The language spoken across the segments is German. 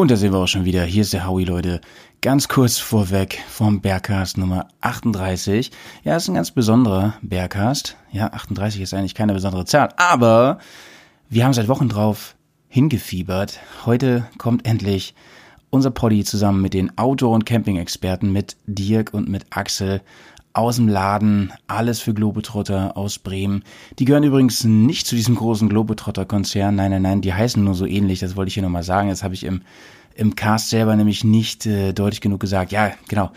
Und da sind wir auch schon wieder. Hier ist der Howie, Leute. Ganz kurz vorweg vom Bergcast Nummer 38. Ja, ist ein ganz besonderer Bergcast. Ja, 38 ist eigentlich keine besondere Zahl, aber wir haben seit Wochen drauf hingefiebert. Heute kommt endlich unser Poddy zusammen mit den Outdoor- und Camping-Experten, mit Dirk und mit Axel aus dem Laden, alles für Globetrotter aus Bremen. Die gehören übrigens nicht zu diesem großen Globetrotter-Konzern. Nein, nein, nein, die heißen nur so ähnlich. Das wollte ich hier nochmal sagen. Das habe ich im, im Cast selber nämlich nicht äh, deutlich genug gesagt. Ja, genau.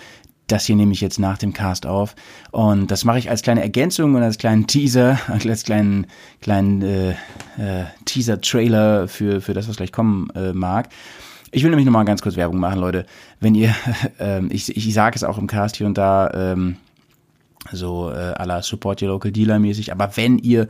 Das hier nehme ich jetzt nach dem Cast auf. Und das mache ich als kleine Ergänzung und als kleinen Teaser, als kleinen, kleinen äh, äh, Teaser-Trailer für, für das, was gleich kommen äh, mag. Ich will nämlich nochmal ganz kurz Werbung machen, Leute. Wenn ihr, ähm, ich, ich sage es auch im Cast hier und da, ähm, so äh, à la Support Your Local Dealer mäßig. Aber wenn ihr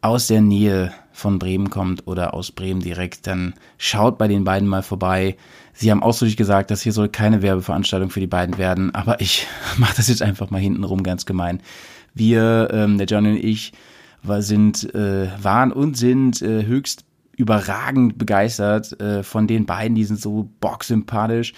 aus der Nähe von Bremen kommt oder aus Bremen direkt, dann schaut bei den beiden mal vorbei. Sie haben ausdrücklich gesagt, dass hier soll keine Werbeveranstaltung für die beiden werden, aber ich mache das jetzt einfach mal hintenrum ganz gemein. Wir, ähm, der Johnny und ich, sind, äh, waren und sind äh, höchst überragend begeistert äh, von den beiden. Die sind so bocksympathisch.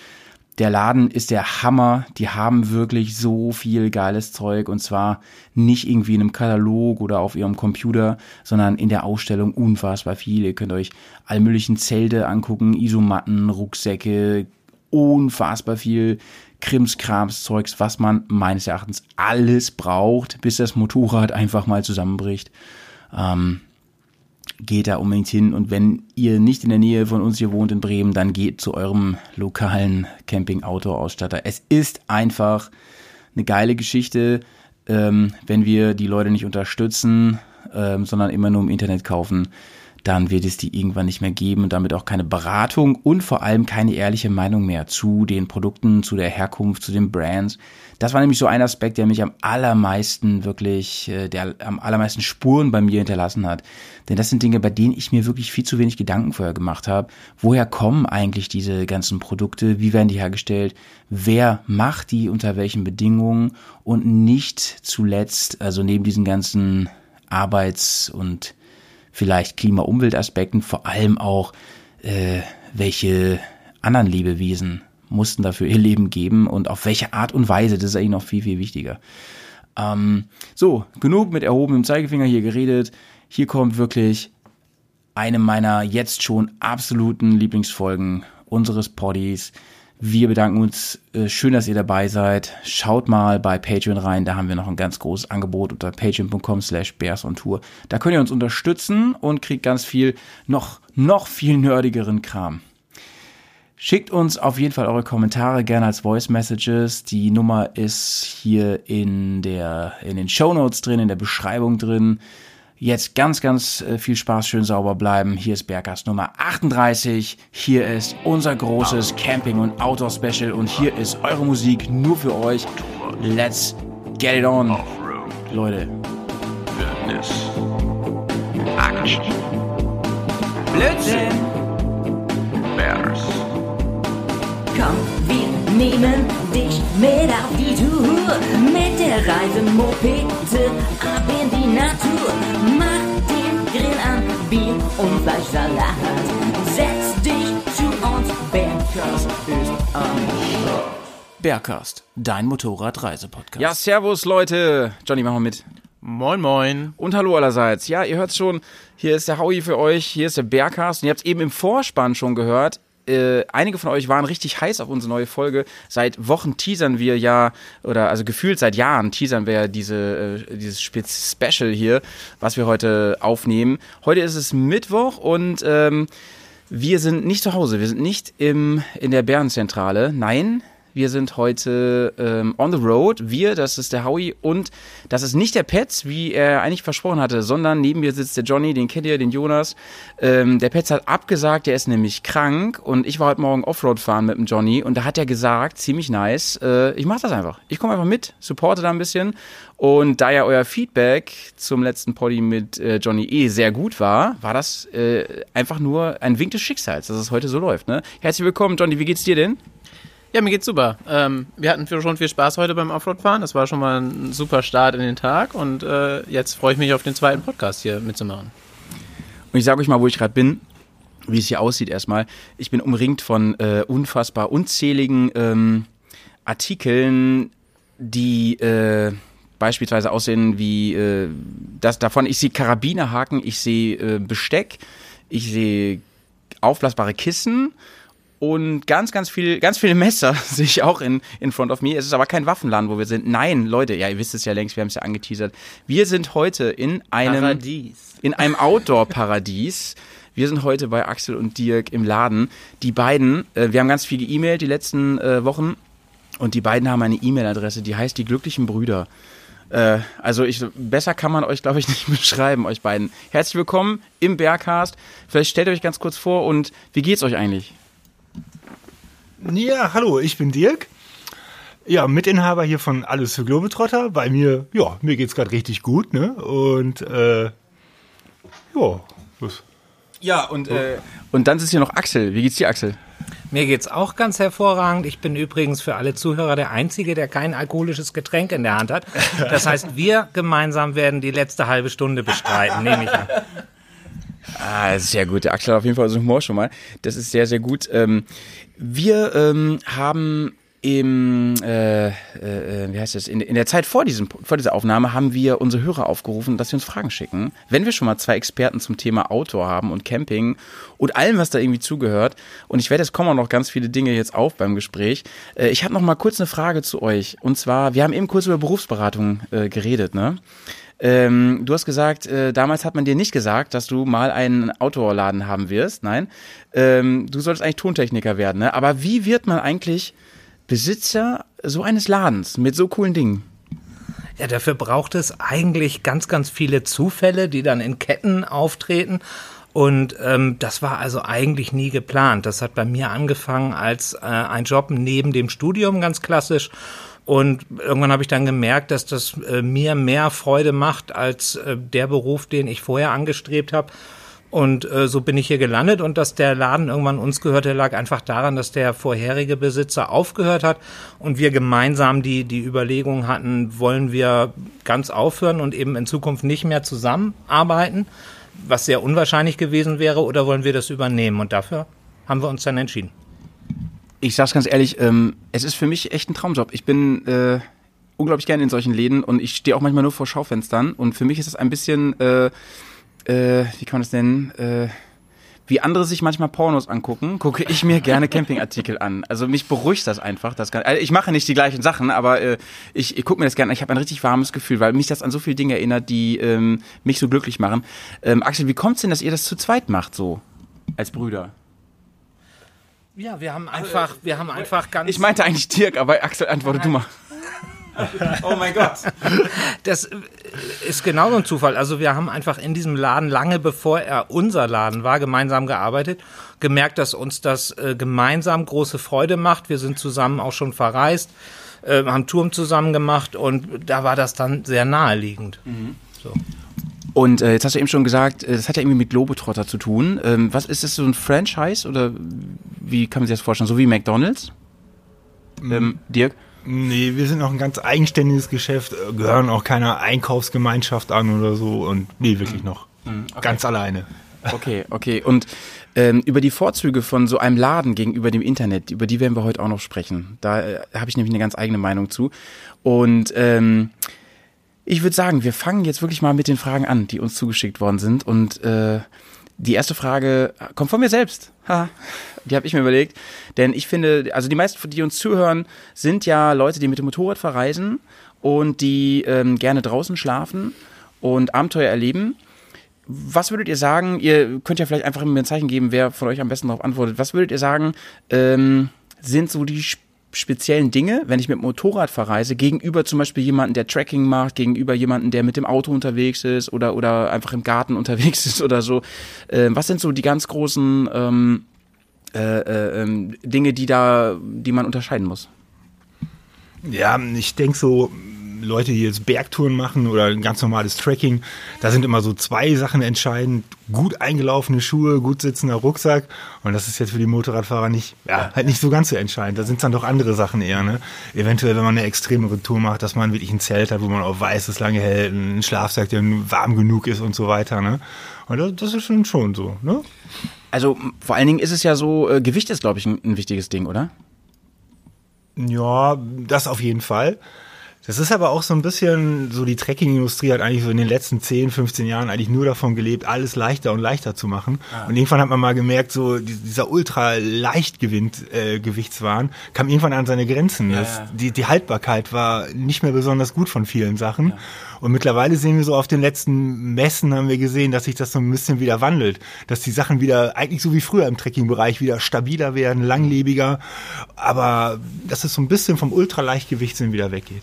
Der Laden ist der Hammer. Die haben wirklich so viel geiles Zeug und zwar nicht irgendwie in einem Katalog oder auf ihrem Computer, sondern in der Ausstellung unfassbar viel. Ihr könnt euch all möglichen Zelte angucken, Isomatten, Rucksäcke, unfassbar viel Krimskrams Zeugs, was man meines Erachtens alles braucht, bis das Motorrad einfach mal zusammenbricht. Ähm, geht da unbedingt hin. Und wenn ihr nicht in der Nähe von uns hier wohnt in Bremen, dann geht zu eurem lokalen Camping-Auto-Ausstatter. Es ist einfach eine geile Geschichte, ähm, wenn wir die Leute nicht unterstützen, ähm, sondern immer nur im Internet kaufen dann wird es die irgendwann nicht mehr geben und damit auch keine Beratung und vor allem keine ehrliche Meinung mehr zu den Produkten, zu der Herkunft, zu den Brands. Das war nämlich so ein Aspekt, der mich am allermeisten wirklich, äh, der am allermeisten Spuren bei mir hinterlassen hat. Denn das sind Dinge, bei denen ich mir wirklich viel zu wenig Gedanken vorher gemacht habe. Woher kommen eigentlich diese ganzen Produkte? Wie werden die hergestellt? Wer macht die unter welchen Bedingungen? Und nicht zuletzt, also neben diesen ganzen Arbeits- und vielleicht Klima-Umwelt-Aspekten, vor allem auch, äh, welche anderen Lebewesen mussten dafür ihr Leben geben und auf welche Art und Weise, das ist eigentlich noch viel, viel wichtiger. Ähm, so, genug mit erhobenem Zeigefinger hier geredet. Hier kommt wirklich eine meiner jetzt schon absoluten Lieblingsfolgen unseres Poddies. Wir bedanken uns. Äh, schön, dass ihr dabei seid. Schaut mal bei Patreon rein. Da haben wir noch ein ganz großes Angebot unter patreon.com slash tour. Da könnt ihr uns unterstützen und kriegt ganz viel, noch, noch viel nerdigeren Kram. Schickt uns auf jeden Fall eure Kommentare gerne als Voice Messages. Die Nummer ist hier in der, in den Show Notes drin, in der Beschreibung drin. Jetzt ganz, ganz äh, viel Spaß, schön sauber bleiben. Hier ist Bergast Nummer 38. Hier ist unser großes Camping- und Outdoor-Special und hier ist eure Musik nur für euch. Let's get it on. Leute. Goodness. Action. Blödsinn. Bears. Nehmen dich mit auf die Tour. Mit der Reisemopete ab in die Natur. Mach den Grill an, Bier und Fleischsalat. Setz dich zu uns, Bergkast ist am Bergcast, dein Motorradreisepodcast. Ja, servus Leute. Johnny, mach mal mit. Moin, moin. Und hallo allerseits. Ja, ihr hört schon, hier ist der Howie für euch, hier ist der Bergcast. Und ihr habt es eben im Vorspann schon gehört. Äh, einige von euch waren richtig heiß auf unsere neue Folge. Seit Wochen teasern wir ja, oder also gefühlt seit Jahren teasern wir ja diese, äh, dieses Special hier, was wir heute aufnehmen. Heute ist es Mittwoch und ähm, wir sind nicht zu Hause. Wir sind nicht im, in der Bärenzentrale. Nein, wir sind heute ähm, on the road. Wir, das ist der Howie und das ist nicht der Petz, wie er eigentlich versprochen hatte, sondern neben mir sitzt der Johnny, den kennt ihr, den Jonas. Ähm, der Petz hat abgesagt, der ist nämlich krank und ich war heute Morgen Offroad fahren mit dem Johnny und da hat er gesagt, ziemlich nice, äh, ich mach das einfach. Ich komme einfach mit, supporte da ein bisschen und da ja euer Feedback zum letzten Poddy mit äh, Johnny E sehr gut war, war das äh, einfach nur ein Wink des Schicksals, dass es heute so läuft. Ne? Herzlich willkommen, Johnny, wie geht's dir denn? Ja, mir geht's super. Ähm, wir hatten schon viel Spaß heute beim Offroad-Fahren. Das war schon mal ein super Start in den Tag. Und äh, jetzt freue ich mich auf den zweiten Podcast hier mitzumachen. Und ich sage euch mal, wo ich gerade bin. wie es hier aussieht erstmal. Ich bin umringt von äh, unfassbar unzähligen ähm, Artikeln, die äh, beispielsweise aussehen wie äh, das davon. Ich sehe Karabinerhaken, ich sehe äh, Besteck, ich sehe aufblasbare Kissen und ganz, ganz viel, ganz viele Messer sehe ich auch in, in front of me. Es ist aber kein Waffenladen, wo wir sind. Nein, Leute, ja, ihr wisst es ja längst, wir haben es ja angeteasert. Wir sind heute in einem, Paradies. in einem Outdoor-Paradies. Wir sind heute bei Axel und Dirk im Laden. Die beiden, äh, wir haben ganz viel geemailt die letzten äh, Wochen und die beiden haben eine E-Mail-Adresse, die heißt die glücklichen Brüder. Äh, also ich, besser kann man euch, glaube ich, nicht beschreiben, euch beiden. Herzlich willkommen im Bergcast. Vielleicht stellt ihr euch ganz kurz vor und wie geht's euch eigentlich? Ja, hallo, ich bin Dirk. Ja, Mitinhaber hier von Alles für Globetrotter. Bei mir, ja, mir geht's gerade richtig gut, ne? Und äh, ja, was? Ja, und, äh, und dann ist hier noch Axel. Wie geht's dir, Axel? Mir geht's auch ganz hervorragend. Ich bin übrigens für alle Zuhörer der Einzige, der kein alkoholisches Getränk in der Hand hat. Das heißt, wir gemeinsam werden die letzte halbe Stunde bestreiten, nehme ich an. Ah, ist sehr gut. Der Axel hat auf jeden Fall so Humor schon mal. Das ist sehr, sehr gut. Ähm, wir ähm, haben im, äh, äh, wie heißt das, in, in der Zeit vor, diesem, vor dieser Aufnahme haben wir unsere Hörer aufgerufen, dass sie uns Fragen schicken. Wenn wir schon mal zwei Experten zum Thema Outdoor haben und Camping und allem, was da irgendwie zugehört, und ich werde, es kommen auch noch ganz viele Dinge jetzt auf beim Gespräch. Äh, ich habe noch mal kurz eine Frage zu euch. Und zwar, wir haben eben kurz über Berufsberatung äh, geredet, ne? Ähm, du hast gesagt, äh, damals hat man dir nicht gesagt, dass du mal einen Outdoor-Laden haben wirst. Nein, ähm, du solltest eigentlich Tontechniker werden. Ne? Aber wie wird man eigentlich Besitzer so eines Ladens mit so coolen Dingen? Ja, dafür braucht es eigentlich ganz, ganz viele Zufälle, die dann in Ketten auftreten. Und ähm, das war also eigentlich nie geplant. Das hat bei mir angefangen als äh, ein Job neben dem Studium, ganz klassisch. Und irgendwann habe ich dann gemerkt, dass das äh, mir mehr Freude macht als äh, der Beruf, den ich vorher angestrebt habe. Und äh, so bin ich hier gelandet und dass der Laden irgendwann uns gehörte, lag einfach daran, dass der vorherige Besitzer aufgehört hat und wir gemeinsam die, die Überlegung hatten, wollen wir ganz aufhören und eben in Zukunft nicht mehr zusammenarbeiten, was sehr unwahrscheinlich gewesen wäre, oder wollen wir das übernehmen? Und dafür haben wir uns dann entschieden. Ich sag's ganz ehrlich, ähm, es ist für mich echt ein Traumjob. Ich bin äh, unglaublich gerne in solchen Läden und ich stehe auch manchmal nur vor Schaufenstern und für mich ist es ein bisschen, äh, äh, wie kann man das nennen, äh, wie andere sich manchmal Pornos angucken, gucke ich mir gerne Campingartikel an. Also mich beruhigt das einfach. Das kann, also ich mache nicht die gleichen Sachen, aber äh, ich, ich gucke mir das gerne an. Ich habe ein richtig warmes Gefühl, weil mich das an so viele Dinge erinnert, die ähm, mich so glücklich machen. Ähm, Axel, wie kommt's denn, dass ihr das zu zweit macht, so als Brüder? Ja, wir haben einfach, wir haben einfach ganz. Ich meinte eigentlich Dirk, aber Axel, antworte du mal. oh mein Gott. Das ist genau so ein Zufall. Also wir haben einfach in diesem Laden lange bevor er unser Laden war, gemeinsam gearbeitet, gemerkt, dass uns das äh, gemeinsam große Freude macht. Wir sind zusammen auch schon verreist, äh, haben Turm zusammen gemacht und da war das dann sehr naheliegend. So. Und äh, jetzt hast du eben schon gesagt, äh, das hat ja irgendwie mit Globetrotter zu tun. Ähm, was ist das so ein Franchise oder wie kann man sich das vorstellen? So wie McDonald's? Ähm, Dirk? Nee, wir sind noch ein ganz eigenständiges Geschäft, äh, gehören auch keiner Einkaufsgemeinschaft an oder so und nee, wirklich noch ganz alleine. Okay, okay. Und ähm, über die Vorzüge von so einem Laden gegenüber dem Internet, über die werden wir heute auch noch sprechen. Da äh, habe ich nämlich eine ganz eigene Meinung zu. Und ähm, ich würde sagen, wir fangen jetzt wirklich mal mit den Fragen an, die uns zugeschickt worden sind. Und äh, die erste Frage kommt von mir selbst. Ha, die habe ich mir überlegt. Denn ich finde, also die meisten, die uns zuhören, sind ja Leute, die mit dem Motorrad verreisen und die ähm, gerne draußen schlafen und Abenteuer erleben. Was würdet ihr sagen? Ihr könnt ja vielleicht einfach mir ein Zeichen geben, wer von euch am besten darauf antwortet. Was würdet ihr sagen, ähm, sind so die sp- speziellen Dinge, wenn ich mit Motorrad verreise, gegenüber zum Beispiel jemanden, der Tracking macht, gegenüber jemanden, der mit dem Auto unterwegs ist oder, oder einfach im Garten unterwegs ist oder so. Ähm, was sind so die ganz großen ähm, äh, äh, ähm, Dinge, die da, die man unterscheiden muss? Ja, ich denke so, Leute, die jetzt Bergtouren machen oder ein ganz normales Trekking, da sind immer so zwei Sachen entscheidend. Gut eingelaufene Schuhe, gut sitzender Rucksack. Und das ist jetzt für die Motorradfahrer nicht, ja, halt nicht so ganz so entscheidend. Da sind es dann doch andere Sachen eher, ne? Eventuell, wenn man eine extremere Tour macht, dass man wirklich ein Zelt hat, wo man auch weiß, dass lange hält, einen Schlafsack, der warm genug ist und so weiter, ne? Und das, das ist schon, schon so, ne? Also vor allen Dingen ist es ja so, äh, Gewicht ist, glaube ich, ein, ein wichtiges Ding, oder? Ja, das auf jeden Fall. Das ist aber auch so ein bisschen, so die Trekking-Industrie hat eigentlich so in den letzten 10, 15 Jahren eigentlich nur davon gelebt, alles leichter und leichter zu machen. Und irgendwann hat man mal gemerkt, so die- dieser ultra Leichtgewind, äh, Gewichtswahn kam irgendwann an seine Grenzen. Das, die, die Haltbarkeit war nicht mehr besonders gut von vielen Sachen. Und mittlerweile sehen wir so auf den letzten Messen haben wir gesehen, dass sich das so ein bisschen wieder wandelt. Dass die Sachen wieder, eigentlich so wie früher im Trekking-Bereich, wieder stabiler werden, langlebiger. Aber dass es so ein bisschen vom Ultraleichtgewichtssinn wieder weggeht.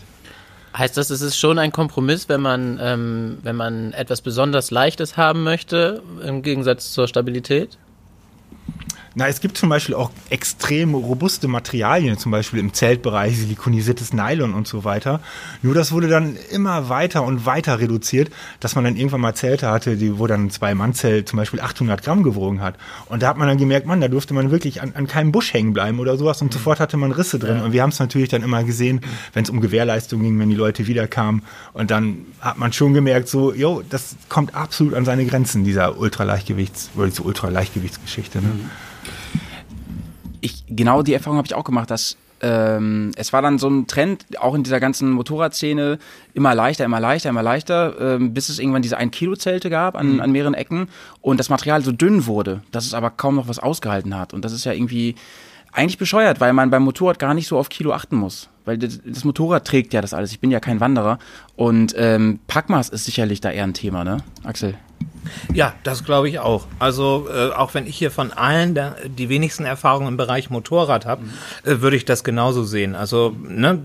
Heißt das, es ist schon ein Kompromiss, wenn man, ähm, wenn man etwas besonders Leichtes haben möchte, im Gegensatz zur Stabilität? Na, es gibt zum Beispiel auch extrem robuste Materialien, zum Beispiel im Zeltbereich, silikonisiertes Nylon und so weiter. Nur das wurde dann immer weiter und weiter reduziert, dass man dann irgendwann mal Zelte hatte, die, wo dann ein Zwei-Mann-Zelt zum Beispiel 800 Gramm gewogen hat. Und da hat man dann gemerkt, man, da durfte man wirklich an, an keinem Busch hängen bleiben oder sowas und sofort hatte man Risse drin. Und wir haben es natürlich dann immer gesehen, wenn es um Gewährleistung ging, wenn die Leute wiederkamen. Und dann hat man schon gemerkt, so, jo, das kommt absolut an seine Grenzen, dieser Ultraleichtgewichts- oder diese Ultraleichtgewichtsgeschichte. Ne? Ich genau die Erfahrung habe ich auch gemacht, dass ähm, es war dann so ein Trend, auch in dieser ganzen Motorradszene, immer leichter, immer leichter, immer leichter, ähm, bis es irgendwann diese 1-Kilo-Zelte gab an, an mehreren Ecken und das Material so dünn wurde, dass es aber kaum noch was ausgehalten hat. Und das ist ja irgendwie eigentlich bescheuert, weil man beim Motorrad gar nicht so auf Kilo achten muss. Weil das, das Motorrad trägt ja das alles. Ich bin ja kein Wanderer. Und ähm, Packmaß ist sicherlich da eher ein Thema, ne, Axel? Ja, das glaube ich auch. Also äh, auch wenn ich hier von allen der, die wenigsten Erfahrungen im Bereich Motorrad habe, äh, würde ich das genauso sehen. Also ne,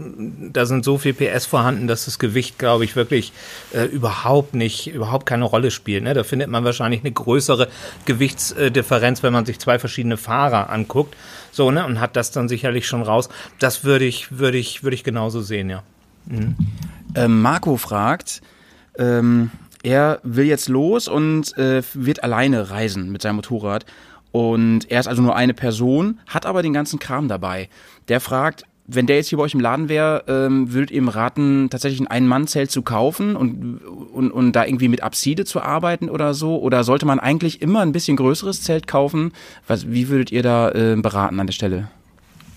da sind so viel PS vorhanden, dass das Gewicht, glaube ich, wirklich äh, überhaupt nicht, überhaupt keine Rolle spielt. Ne? Da findet man wahrscheinlich eine größere Gewichtsdifferenz, wenn man sich zwei verschiedene Fahrer anguckt. So, ne, und hat das dann sicherlich schon raus. Das würde ich, würde ich, würde ich genauso sehen, ja. Ähm, Marco fragt, ähm, er will jetzt los und äh, wird alleine reisen mit seinem Motorrad. Und er ist also nur eine Person, hat aber den ganzen Kram dabei. Der fragt, wenn der jetzt hier bei euch im Laden wäre, ähm, würdet ihr ihm raten, tatsächlich ein Ein-Mann-Zelt zu kaufen und, und, und da irgendwie mit Abside zu arbeiten oder so? Oder sollte man eigentlich immer ein bisschen größeres Zelt kaufen? Was, wie würdet ihr da äh, beraten an der Stelle?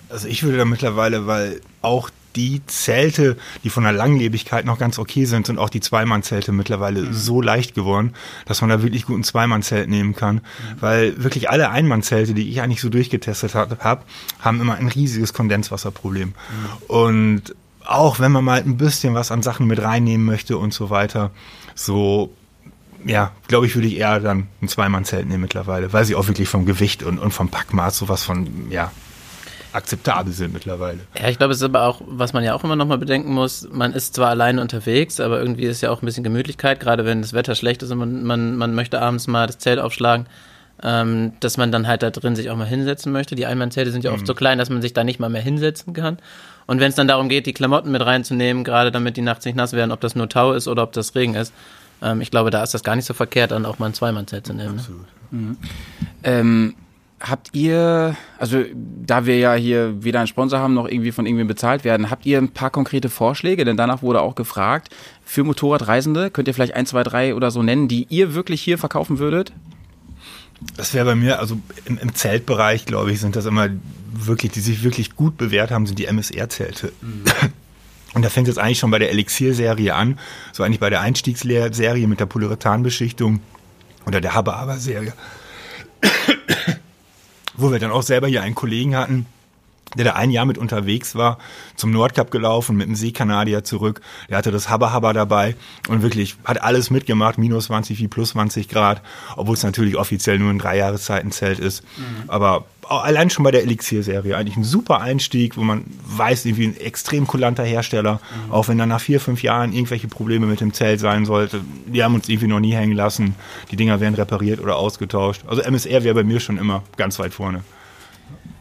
Also ich würde da mittlerweile, weil auch die Zelte, die von der Langlebigkeit noch ganz okay sind, sind auch die Zweimann-Zelte mittlerweile so leicht geworden, dass man da wirklich gut ein Zweimann-Zelt nehmen kann. Weil wirklich alle Einmann-Zelte, die ich eigentlich so durchgetestet habe, hab, haben immer ein riesiges Kondenswasserproblem. Und auch wenn man mal ein bisschen was an Sachen mit reinnehmen möchte und so weiter, so ja, glaube ich, würde ich eher dann ein Zweimann-Zelt nehmen mittlerweile, weil sie auch wirklich vom Gewicht und, und vom Packmaß sowas von, ja, akzeptabel sind mittlerweile. Ja, ich glaube, es ist aber auch, was man ja auch immer noch mal bedenken muss, man ist zwar alleine unterwegs, aber irgendwie ist ja auch ein bisschen Gemütlichkeit, gerade wenn das Wetter schlecht ist und man, man, man möchte abends mal das Zelt aufschlagen, ähm, dass man dann halt da drin sich auch mal hinsetzen möchte. Die Einmannzelte sind ja oft so klein, dass man sich da nicht mal mehr hinsetzen kann. Und wenn es dann darum geht, die Klamotten mit reinzunehmen, gerade damit die nachts nicht nass werden, ob das nur Tau ist oder ob das Regen ist, ähm, ich glaube, da ist das gar nicht so verkehrt, dann auch mal ein Zweimannzelt zu nehmen. Ne? Ähm, habt ihr, also da wir ja hier weder einen Sponsor haben noch irgendwie von irgendwem bezahlt werden, habt ihr ein paar konkrete Vorschläge? Denn danach wurde auch gefragt, für Motorradreisende könnt ihr vielleicht ein, zwei, drei oder so nennen, die ihr wirklich hier verkaufen würdet? Das wäre bei mir, also im, im Zeltbereich, glaube ich, sind das immer wirklich, die sich wirklich gut bewährt haben, sind die MSR-Zelte. Und da fängt es eigentlich schon bei der Elixier-Serie an, so eigentlich bei der Einstiegsserie mit der Polyurethanbeschichtung oder der Haber-Aber-Serie. Wo wir dann auch selber hier einen Kollegen hatten, der da ein Jahr mit unterwegs war, zum Nordkap gelaufen, mit einem Seekanadier zurück. Der hatte das Habba-Habba dabei und wirklich hat alles mitgemacht, minus 20 wie plus 20 Grad, obwohl es natürlich offiziell nur ein Dreijahreszeitenzelt ist. Aber auch allein schon bei der Elixier-Serie eigentlich ein super Einstieg, wo man weiß, irgendwie ein extrem kulanter Hersteller, auch wenn dann nach vier, fünf Jahren irgendwelche Probleme mit dem Zelt sein sollte. Die haben uns irgendwie noch nie hängen lassen. Die Dinger werden repariert oder ausgetauscht. Also MSR wäre bei mir schon immer ganz weit vorne.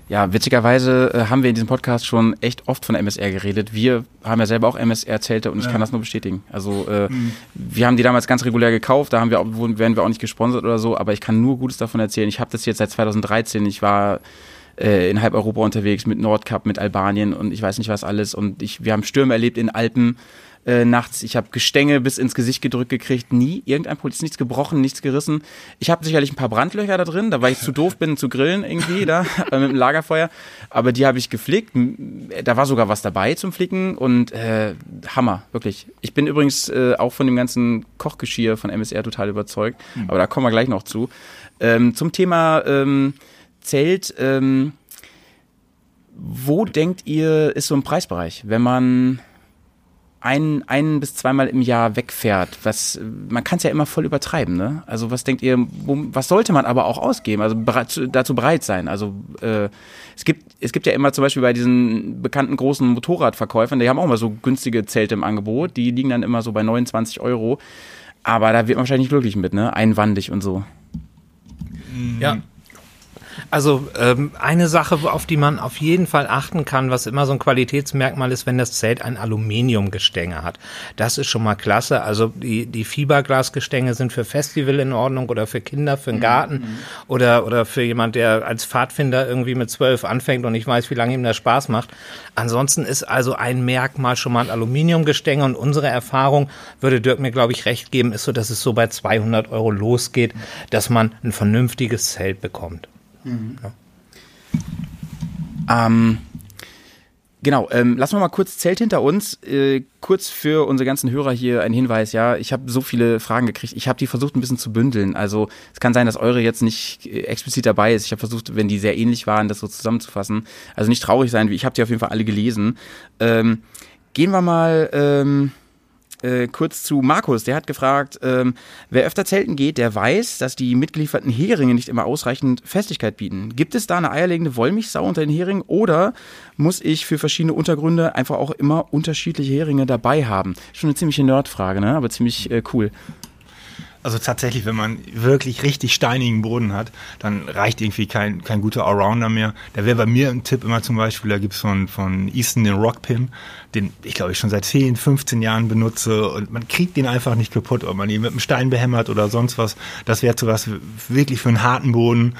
Ja, witzigerweise äh, haben wir in diesem Podcast schon echt oft von MSR geredet. Wir haben ja selber auch MSR-Zelte und ich kann das nur bestätigen. Also äh, wir haben die damals ganz regulär gekauft, da haben wir werden wir auch nicht gesponsert oder so, aber ich kann nur Gutes davon erzählen. Ich habe das jetzt seit 2013. Ich war äh, in halb Europa unterwegs mit Nordkap, mit Albanien und ich weiß nicht was alles. Und ich, wir haben Stürme erlebt in Alpen äh, nachts. Ich habe Gestänge bis ins Gesicht gedrückt gekriegt. Nie irgendein Polizist, nichts gebrochen, nichts gerissen. Ich habe sicherlich ein paar Brandlöcher da drin, da weil ich zu doof bin zu grillen irgendwie da äh, mit dem Lagerfeuer. Aber die habe ich geflickt. M- Da war sogar was dabei zum Flicken und äh, Hammer, wirklich. Ich bin übrigens äh, auch von dem ganzen Kochgeschirr von MSR total überzeugt. Aber da kommen wir gleich noch zu. Ähm, zum Thema ähm, Zelt. Ähm, wo denkt ihr, ist so ein Preisbereich, wenn man ein, ein bis zweimal im Jahr wegfährt? Was, man kann es ja immer voll übertreiben, ne? Also was denkt ihr, wo, was sollte man aber auch ausgeben? Also bereit, zu- dazu bereit sein. Also äh, es gibt, es gibt ja immer zum Beispiel bei diesen bekannten großen Motorradverkäufern, die haben auch immer so günstige Zelte im Angebot, die liegen dann immer so bei 29 Euro. Aber da wird man wahrscheinlich nicht glücklich mit, ne? Einwandig und so. Ja. Also ähm, eine Sache, auf die man auf jeden Fall achten kann, was immer so ein Qualitätsmerkmal ist, wenn das Zelt ein Aluminiumgestänge hat. Das ist schon mal klasse. Also die, die Fiberglasgestänge sind für Festival in Ordnung oder für Kinder, für den Garten oder, oder für jemand, der als Pfadfinder irgendwie mit zwölf anfängt und ich weiß, wie lange ihm das Spaß macht. Ansonsten ist also ein Merkmal schon mal ein Aluminiumgestänge und unsere Erfahrung, würde Dirk mir glaube ich recht geben, ist so, dass es so bei 200 Euro losgeht, dass man ein vernünftiges Zelt bekommt. Ähm, genau, ähm, lassen wir mal kurz Zelt hinter uns. Äh, kurz für unsere ganzen Hörer hier ein Hinweis, ja, ich habe so viele Fragen gekriegt. Ich habe die versucht ein bisschen zu bündeln. Also es kann sein, dass eure jetzt nicht äh, explizit dabei ist. Ich habe versucht, wenn die sehr ähnlich waren, das so zusammenzufassen. Also nicht traurig sein, ich habe die auf jeden Fall alle gelesen. Ähm, gehen wir mal ähm, äh, kurz zu Markus, der hat gefragt, ähm, wer öfter zelten geht, der weiß, dass die mitgelieferten Heringe nicht immer ausreichend Festigkeit bieten. Gibt es da eine eierlegende Wollmilchsau unter den Heringen oder muss ich für verschiedene Untergründe einfach auch immer unterschiedliche Heringe dabei haben? Schon eine ziemliche Nerdfrage, ne? aber ziemlich äh, cool. Also tatsächlich, wenn man wirklich richtig steinigen Boden hat, dann reicht irgendwie kein, kein guter Allrounder mehr. Da wäre bei mir ein Tipp immer zum Beispiel, da gibt's von, von Easton den Rockpin, den ich glaube ich schon seit 10, 15 Jahren benutze und man kriegt den einfach nicht kaputt, ob man ihn mit einem Stein behämmert oder sonst was. Das wäre so was wirklich für einen harten Boden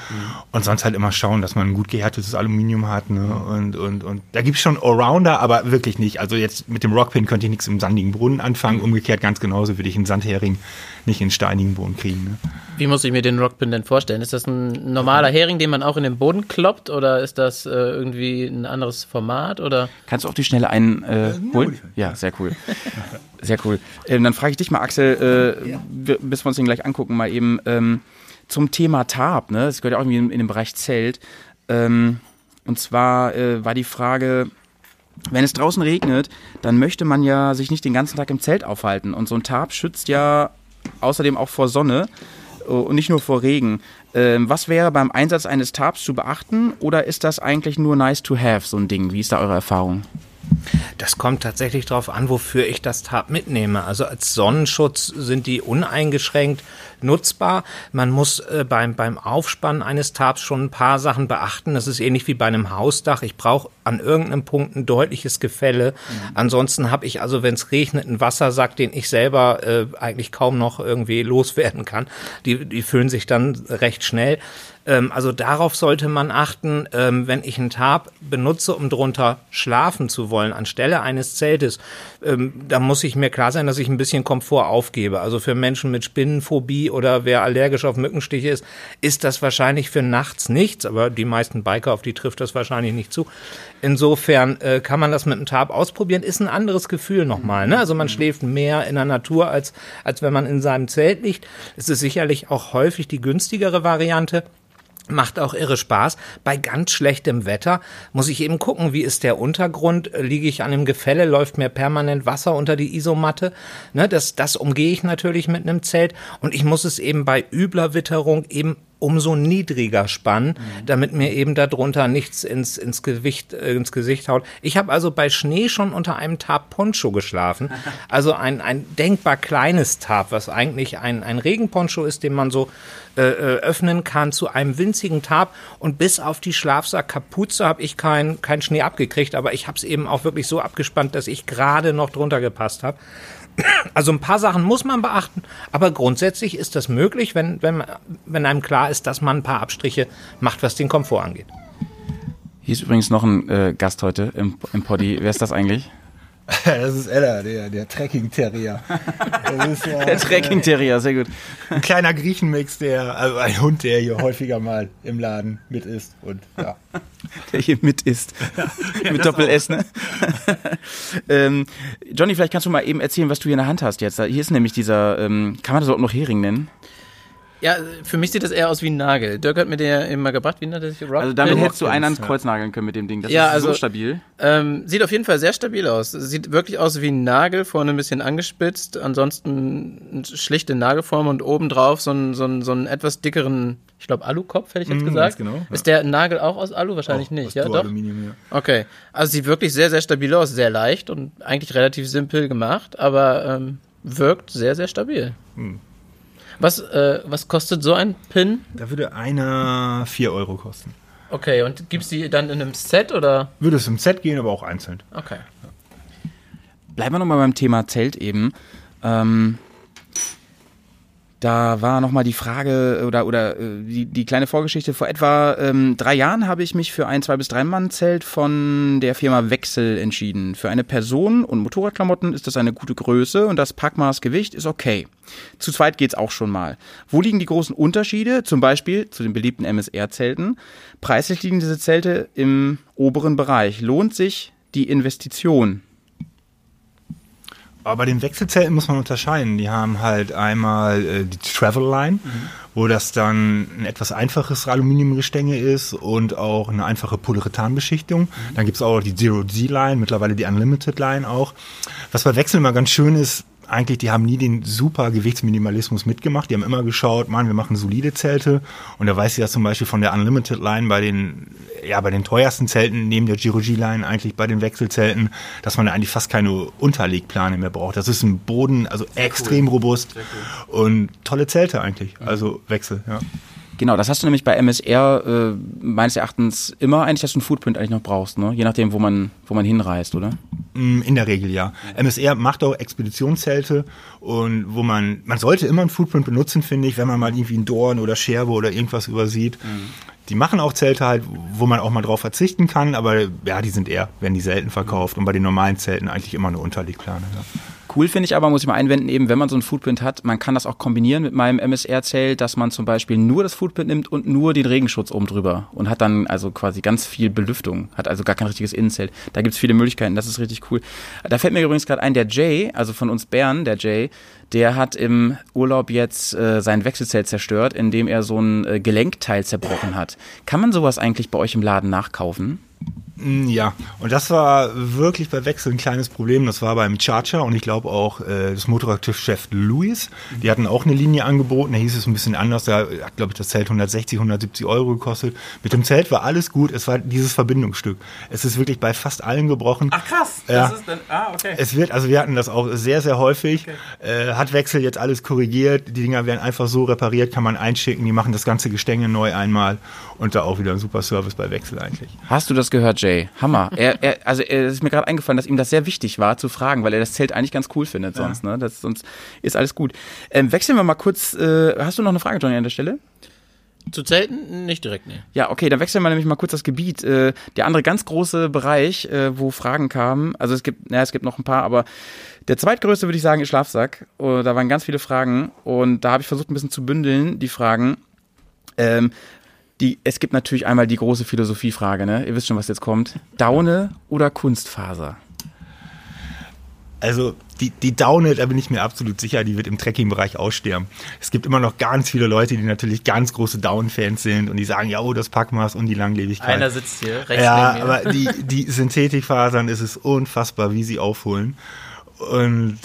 und sonst halt immer schauen, dass man ein gut gehärtetes Aluminium hat. Ne? Und, und, und da gibt's schon Allrounder, aber wirklich nicht. Also jetzt mit dem Rockpin könnte ich nichts im sandigen Boden anfangen. Umgekehrt ganz genauso würde ich einen Sandhering nicht in steinigen Boden kriegen. Ne? Wie muss ich mir den Rockpin denn vorstellen? Ist das ein normaler Hering, den man auch in den Boden kloppt oder ist das äh, irgendwie ein anderes Format oder? Kannst du auf die Schnelle einen äh, holen? Ja, sehr cool. Sehr cool. Ähm, dann frage ich dich mal, Axel, äh, wir- bis wir uns den gleich angucken, mal eben ähm, zum Thema Tarp. Ne? Das gehört ja auch irgendwie in, in den Bereich Zelt. Ähm, und zwar äh, war die Frage, wenn es draußen regnet, dann möchte man ja sich nicht den ganzen Tag im Zelt aufhalten. Und so ein Tarp schützt ja außerdem auch vor Sonne äh, und nicht nur vor Regen. Ähm, was wäre beim Einsatz eines Tarps zu beachten oder ist das eigentlich nur nice to have, so ein Ding? Wie ist da eure Erfahrung? Das kommt tatsächlich darauf an, wofür ich das Tarp mitnehme. Also als Sonnenschutz sind die uneingeschränkt nutzbar. Man muss äh, beim, beim Aufspannen eines Tarps schon ein paar Sachen beachten. Das ist ähnlich wie bei einem Hausdach. Ich brauche an irgendeinem Punkt ein deutliches Gefälle. Ansonsten habe ich also, wenn es regnet, einen Wassersack, den ich selber äh, eigentlich kaum noch irgendwie loswerden kann. Die, die füllen sich dann recht schnell. Ähm, also darauf sollte man achten, ähm, wenn ich einen Tarp benutze, um drunter schlafen zu wollen, anstelle eines Zeltes, ähm, da muss ich mir klar sein, dass ich ein bisschen Komfort aufgebe. Also für Menschen mit Spinnenphobie oder wer allergisch auf Mückenstiche ist, ist das wahrscheinlich für nachts nichts, aber die meisten Biker, auf die trifft das wahrscheinlich nicht zu. Insofern äh, kann man das mit einem Tarp ausprobieren, ist ein anderes Gefühl nochmal. Ne? Also man schläft mehr in der Natur, als, als wenn man in seinem Zelt liegt. Es ist sicherlich auch häufig die günstigere Variante. Macht auch irre Spaß. Bei ganz schlechtem Wetter muss ich eben gucken, wie ist der Untergrund? Liege ich an einem Gefälle? Läuft mir permanent Wasser unter die Isomatte? Ne, das, das umgehe ich natürlich mit einem Zelt. Und ich muss es eben bei übler Witterung eben umso niedriger spannen, damit mir eben darunter nichts ins, ins, Gewicht, äh, ins Gesicht haut. Ich habe also bei Schnee schon unter einem Tarp Poncho geschlafen. Also ein, ein denkbar kleines Tarp, was eigentlich ein, ein Regenponcho ist, den man so äh, äh, öffnen kann zu einem winzigen Tarp. Und bis auf die Schlafsackkapuze habe ich keinen kein Schnee abgekriegt, aber ich habe es eben auch wirklich so abgespannt, dass ich gerade noch drunter gepasst habe. Also ein paar Sachen muss man beachten, aber grundsätzlich ist das möglich, wenn, wenn, wenn einem klar ist, dass man ein paar Abstriche macht, was den Komfort angeht. Hier ist übrigens noch ein äh, Gast heute im, im Poddy. Wer ist das eigentlich? Das ist Ella, der, der Trekking-Terrier. Das ist ja, Der Trekking Terrier, sehr gut. ein kleiner Griechenmix, der, also ein Hund, der hier häufiger mal im Laden mit ist. Und ja. Der hier mit ist. mit Doppel S, ne? ähm, Johnny, vielleicht kannst du mal eben erzählen, was du hier in der Hand hast jetzt. Hier ist nämlich dieser, ähm, kann man das überhaupt noch Hering nennen? Ja, für mich sieht das eher aus wie ein Nagel. Dirk hat mir den immer gebracht. Wie nennt er sich? Rock Also damit Pin? hättest du einen ans Kreuz nageln können mit dem Ding. Das Ja, ist also- so stabil. Ähm, sieht auf jeden Fall sehr stabil aus. Sieht wirklich aus wie ein Nagel, vorne ein bisschen angespitzt, ansonsten eine schlichte Nagelform und obendrauf so einen, so einen, so einen etwas dickeren, ich glaube Alukopf, hätte ich jetzt Mm, gesagt. ganz genau, ja. Ist der Nagel auch aus Alu? Wahrscheinlich Auch nicht, aus ja, doch? Dualuminium, ja. Okay. Also sieht wirklich sehr, sehr stabil aus, sehr leicht und eigentlich relativ simpel gemacht, aber ähm, wirkt sehr, sehr stabil. Hm. Was, äh, was kostet so ein Pin? Da würde einer 4 Euro kosten. Okay, und gibt's die dann in einem Set oder? Würde es im Set gehen, aber auch einzeln. Okay. Bleiben wir nochmal beim Thema Zelt eben. Ähm, da war nochmal die Frage oder, oder äh, die, die kleine Vorgeschichte. Vor etwa ähm, drei Jahren habe ich mich für ein zwei bis drei Mann Zelt von der Firma Wechsel entschieden. Für eine Person und Motorradklamotten ist das eine gute Größe und das Packmaß Gewicht ist okay. Zu zweit geht's auch schon mal. Wo liegen die großen Unterschiede? Zum Beispiel zu den beliebten MSR-Zelten. Preislich liegen diese Zelte im oberen Bereich. Lohnt sich die Investition? Aber bei den Wechselzelten muss man unterscheiden. Die haben halt einmal äh, die Travel Line, wo das dann ein etwas einfaches Aluminiumgestänge ist und auch eine einfache Polyurethanbeschichtung. Dann gibt's auch die Zero G Line, mittlerweile die Unlimited Line auch. Was bei Wechsel immer ganz schön ist, eigentlich, die haben nie den super Gewichtsminimalismus mitgemacht. Die haben immer geschaut, man, wir machen solide Zelte. Und da weiß ich ja zum Beispiel von der Unlimited Line bei den, ja, bei den teuersten Zelten neben der Giro G-Line eigentlich bei den Wechselzelten, dass man da eigentlich fast keine Unterlegplane mehr braucht. Das ist ein Boden, also extrem robust und tolle Zelte eigentlich. Also Wechsel, ja. Genau, das hast du nämlich bei MSR äh, meines Erachtens immer eigentlich, dass du einen Footprint eigentlich noch brauchst, ne? Je nachdem, wo man, wo man hinreist, oder? Mm, In der Regel ja. MSR macht auch Expeditionszelte und wo man, man sollte immer einen Footprint benutzen, finde ich, wenn man mal irgendwie einen Dorn oder Scherbe oder irgendwas übersieht. Die machen auch Zelte halt, wo man auch mal drauf verzichten kann, aber ja, die sind eher, werden die selten verkauft und bei den normalen Zelten eigentlich immer eine Unterlegplane. Ja. Cool finde ich aber, muss ich mal einwenden, eben, wenn man so einen Footprint hat, man kann das auch kombinieren mit meinem MSR-Zelt, dass man zum Beispiel nur das Footprint nimmt und nur den Regenschutz oben drüber und hat dann also quasi ganz viel Belüftung, hat also gar kein richtiges Innenzelt. Da gibt's viele Möglichkeiten, das ist richtig cool. Da fällt mir übrigens gerade ein, der Jay, also von uns Bern, der Jay, der hat im Urlaub jetzt äh, sein Wechselzelt zerstört, indem er so ein äh, Gelenkteil zerbrochen hat. Kann man sowas eigentlich bei euch im Laden nachkaufen? Mm, Ja, und das war wirklich bei Wechsel ein kleines Problem. Das war beim Charger und ich glaube auch äh, das Motorradchef Louis. Die hatten auch eine Linie angeboten. Da hieß es ein bisschen anders. Da hat, glaube ich, das Zelt 160, 170 Euro gekostet. Mit dem Zelt war alles gut. Es war dieses Verbindungsstück. Es ist wirklich bei fast allen gebrochen. Ach krass, Ja. ist dann, ah, okay. Es wird, also wir hatten das auch sehr, sehr häufig. Äh, hat Wechsel jetzt alles korrigiert. Die Dinger werden einfach so repariert, kann man einschicken. Die machen das ganze Gestänge neu einmal. Und da auch wieder ein super Service bei Wechsel eigentlich. Hast du das gehört, Jay? Hammer. Er, er, also er, es ist mir gerade eingefallen, dass ihm das sehr wichtig war zu fragen, weil er das Zelt eigentlich ganz cool findet sonst. Ne? Das, sonst ist alles gut. Ähm, wechseln wir mal kurz. Äh, hast du noch eine Frage, Johnny, an der Stelle? Zu Zelten? Nicht direkt, nee. Ja, okay, dann wechseln wir nämlich mal kurz das Gebiet. Äh, der andere ganz große Bereich, äh, wo Fragen kamen, also es gibt, naja, es gibt noch ein paar, aber der zweitgrößte würde ich sagen ist Schlafsack. Oh, da waren ganz viele Fragen und da habe ich versucht ein bisschen zu bündeln, die Fragen. Ähm, die, es gibt natürlich einmal die große Philosophiefrage, ne? Ihr wisst schon, was jetzt kommt. Daune oder Kunstfaser? Also die, die Daune, da bin ich mir absolut sicher, die wird im Trekking-Bereich aussterben. Es gibt immer noch ganz viele Leute, die natürlich ganz große Down-Fans sind und die sagen, ja, oh, das Packmaß und die Langlebigkeit. Einer sitzt hier, rechts ja, neben mir. aber die, die Synthetikfasern, ist es unfassbar, wie sie aufholen. Und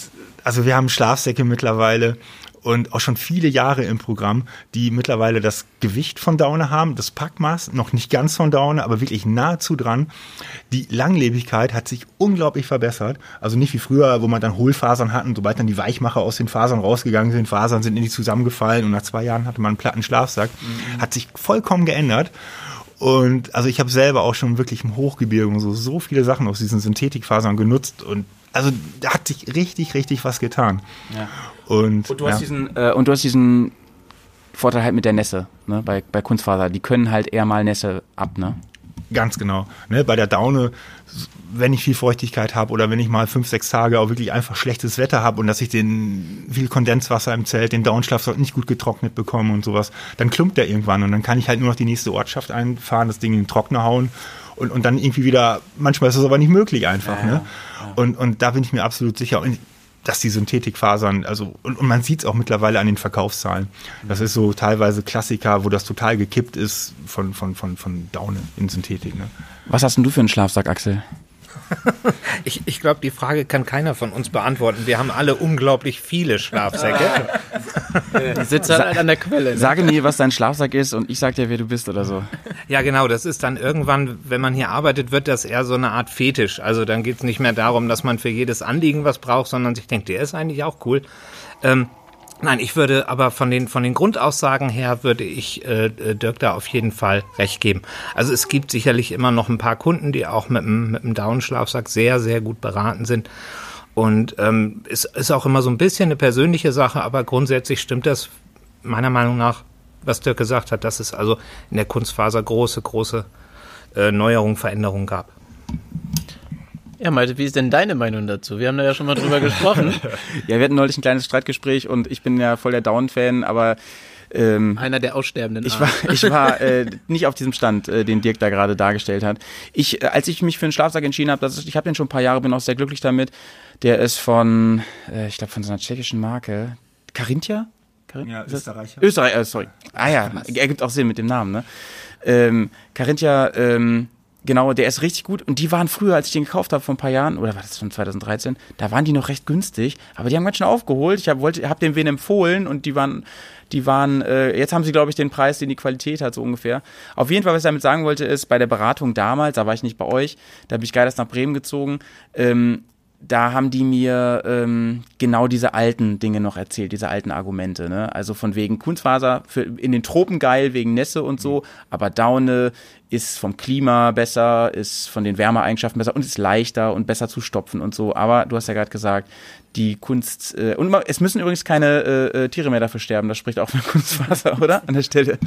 also wir haben Schlafsäcke mittlerweile und auch schon viele Jahre im Programm, die mittlerweile das Gewicht von Daune haben, das Packmaß noch nicht ganz von Daune, aber wirklich nahezu dran. Die Langlebigkeit hat sich unglaublich verbessert. Also nicht wie früher, wo man dann Hohlfasern hatten, sobald dann die Weichmacher aus den Fasern rausgegangen sind, Fasern sind in die zusammengefallen und nach zwei Jahren hatte man einen platten Schlafsack. Hat sich vollkommen geändert. Und also ich habe selber auch schon wirklich im Hochgebirge und so, so viele Sachen aus diesen Synthetikfasern genutzt und also da hat sich richtig, richtig was getan. Ja. Und, Und du ja. hast diesen, äh, und du hast diesen Vorteil halt mit der Nässe, ne? Bei, bei Kunstfaser. Die können halt eher mal Nässe ab, ne? Ganz genau. Ne, bei der Daune, wenn ich viel Feuchtigkeit habe oder wenn ich mal fünf, sechs Tage auch wirklich einfach schlechtes Wetter habe und dass ich den viel Kondenswasser im Zelt, den Daunenschlafsack nicht gut getrocknet bekomme und sowas, dann klumpt der irgendwann und dann kann ich halt nur noch die nächste Ortschaft einfahren, das Ding in den Trockner hauen und, und dann irgendwie wieder, manchmal ist das aber nicht möglich einfach. Ja, ne? ja. Und, und da bin ich mir absolut sicher. Und dass die Synthetikfasern, also, und, und man sieht es auch mittlerweile an den Verkaufszahlen. Das ist so teilweise Klassiker, wo das total gekippt ist von, von, von, von Daune in Synthetik. Ne? Was hast denn du für einen Schlafsack, Axel? Ich, ich glaube, die Frage kann keiner von uns beantworten. Wir haben alle unglaublich viele Schlafsäcke. Die sitzen halt an der Quelle. Ne? Sage mir, was dein Schlafsack ist und ich sag dir, wer du bist oder so. Ja, genau, das ist dann irgendwann, wenn man hier arbeitet, wird das eher so eine Art Fetisch. Also dann geht es nicht mehr darum, dass man für jedes Anliegen was braucht, sondern sich denkt, der ist eigentlich auch cool. Ähm, nein, ich würde aber von den, von den Grundaussagen her würde ich äh, äh, Dirk da auf jeden Fall recht geben. Also es gibt sicherlich immer noch ein paar Kunden, die auch mit dem, mit dem Down-Schlafsack sehr, sehr gut beraten sind. Und ähm, es ist auch immer so ein bisschen eine persönliche Sache, aber grundsätzlich stimmt das meiner Meinung nach, was Dirk gesagt hat, dass es also in der Kunstfaser große, große äh, Neuerungen, Veränderungen gab. Ja, Malte, wie ist denn deine Meinung dazu? Wir haben da ja schon mal drüber gesprochen. Ja, wir hatten neulich ein kleines Streitgespräch und ich bin ja voll der Down-Fan, aber ähm, Einer der aussterbenden Ich war, ich war äh, nicht auf diesem Stand, äh, den Dirk da gerade dargestellt hat. Ich, äh, als ich mich für einen Schlafsack entschieden habe, ich habe den schon ein paar Jahre, bin auch sehr glücklich damit. Der ist von, äh, ich glaube, von so einer tschechischen Marke. Carinthia? Carin- Ja, Österreicher. Österreich, äh, sorry. Ah ja, ergibt auch Sinn mit dem Namen, ne? Ähm, Carinthia, ähm, genau, der ist richtig gut. Und die waren früher, als ich den gekauft habe vor ein paar Jahren, oder war das schon 2013, da waren die noch recht günstig, aber die haben ganz schön aufgeholt. Ich habe hab dem wen empfohlen und die waren, die waren, äh, jetzt haben sie, glaube ich, den Preis, den die Qualität hat, so ungefähr. Auf jeden Fall, was ich damit sagen wollte, ist, bei der Beratung damals, da war ich nicht bei euch, da bin ich geil erst nach Bremen gezogen, ähm, da haben die mir ähm, genau diese alten Dinge noch erzählt, diese alten Argumente. Ne? Also von wegen Kunstfaser für, in den Tropen geil, wegen Nässe und so, aber Daune ist vom Klima besser, ist von den Wärmeeigenschaften besser und ist leichter und besser zu stopfen und so. Aber du hast ja gerade gesagt, die Kunst äh, und es müssen übrigens keine äh, äh, Tiere mehr dafür sterben. Das spricht auch für Kunstfaser, oder? An der Stelle.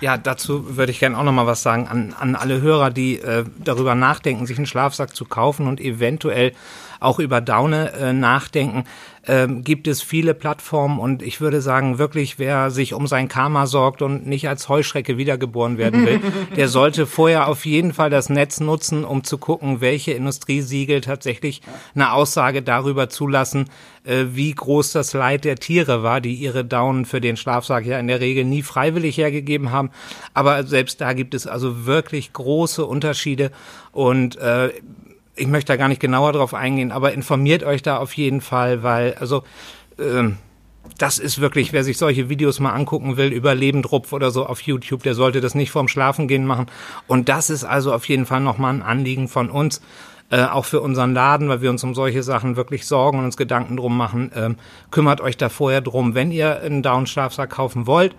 Ja, dazu würde ich gerne auch noch mal was sagen an, an alle Hörer, die äh, darüber nachdenken, sich einen Schlafsack zu kaufen und eventuell auch über Daune äh, nachdenken. Ähm, gibt es viele Plattformen und ich würde sagen, wirklich, wer sich um sein Karma sorgt und nicht als Heuschrecke wiedergeboren werden will, der sollte vorher auf jeden Fall das Netz nutzen, um zu gucken, welche Industriesiegel tatsächlich eine Aussage darüber zulassen, äh, wie groß das Leid der Tiere war, die ihre Daunen für den Schlafsack ja in der Regel nie freiwillig hergegeben haben. Aber selbst da gibt es also wirklich große Unterschiede und äh, ich möchte da gar nicht genauer drauf eingehen, aber informiert euch da auf jeden Fall, weil also ähm, das ist wirklich, wer sich solche Videos mal angucken will über Lebendrupf oder so auf YouTube, der sollte das nicht vorm Schlafengehen machen. Und das ist also auf jeden Fall nochmal ein Anliegen von uns, äh, auch für unseren Laden, weil wir uns um solche Sachen wirklich sorgen und uns Gedanken drum machen. Ähm, kümmert euch da vorher drum, wenn ihr einen Down-Schlafsack kaufen wollt,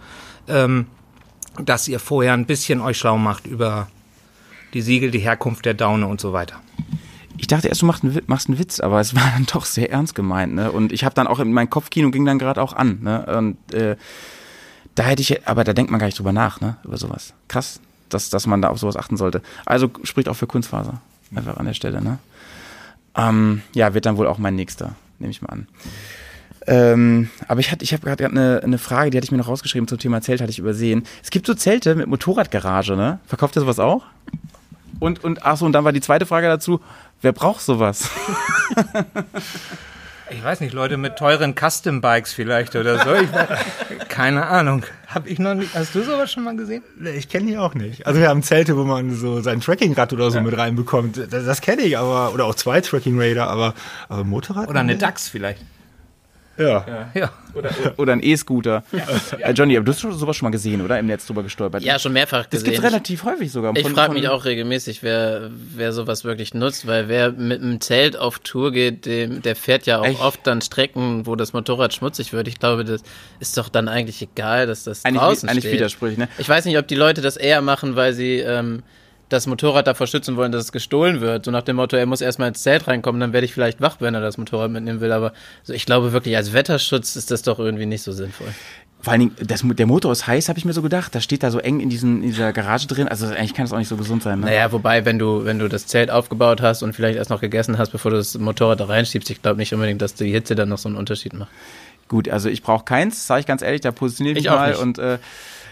ähm, dass ihr vorher ein bisschen euch schlau macht über die Siegel, die Herkunft der Daune und so weiter. Ich dachte erst, du machst einen, machst einen Witz, aber es war dann doch sehr ernst gemeint. Ne? Und ich habe dann auch in mein Kopfkino ging dann gerade auch an. Ne? Und äh, da hätte ich, aber da denkt man gar nicht drüber nach, ne? über sowas. Krass, dass, dass man da auf sowas achten sollte. Also spricht auch für Kunstfaser. Einfach an der Stelle. Ne? Ähm, ja, wird dann wohl auch mein nächster, nehme ich mal an. Ähm, aber ich, ich habe gerade eine, eine Frage, die hatte ich mir noch rausgeschrieben zum Thema Zelt, hatte ich übersehen. Es gibt so Zelte mit Motorradgarage, ne? Verkauft ihr sowas auch? Und, und ach und dann war die zweite Frage dazu, wer braucht sowas? Ich weiß nicht, Leute mit teuren Custom-Bikes vielleicht oder so. Ich, keine Ahnung. Hab ich noch nicht. Hast du sowas schon mal gesehen? Nee, Ich kenne die auch nicht. Also wir haben Zelte, wo man so sein Trackingrad oder so mit reinbekommt. Das, das kenne ich, aber oder auch zwei Tracking Raider, aber, aber Motorrad? Oder eine. DAX vielleicht. Ja. Ja. Oder ein E-Scooter. Äh, Johnny, aber du hast schon sowas schon mal gesehen, oder? Im Netz drüber gestolpert. Ja, schon mehrfach Das gesehen. gibt's relativ häufig sogar. Ich Von- frage von- mich auch regelmäßig, wer, wer sowas wirklich nutzt, weil wer mit einem Zelt auf Tour geht, dem, der fährt ja auch Echt? oft dann Strecken, wo das Motorrad schmutzig wird. Ich glaube, das ist doch dann eigentlich egal, dass das Eigentlich, draußen eigentlich steht. widersprüchlich, ne? Ich weiß nicht, ob die Leute das eher machen, weil sie ähm, das Motorrad davor schützen wollen, dass es gestohlen wird. So nach dem Motto, er muss erstmal ins Zelt reinkommen, dann werde ich vielleicht wach, wenn er das Motorrad mitnehmen will. Aber so, ich glaube wirklich, als Wetterschutz ist das doch irgendwie nicht so sinnvoll. Vor allen Dingen, das, der Motor ist heiß, habe ich mir so gedacht. Das steht da so eng in, diesen, in dieser Garage drin. Also eigentlich kann das auch nicht so gesund sein. Ne? Naja, wobei, wenn du, wenn du das Zelt aufgebaut hast und vielleicht erst noch gegessen hast, bevor du das Motorrad da reinschiebst, ich glaube nicht unbedingt, dass die Hitze dann noch so einen Unterschied macht. Gut, also ich brauche keins, sage ich ganz ehrlich, da positioniere ich Ich mal. nicht. Und äh,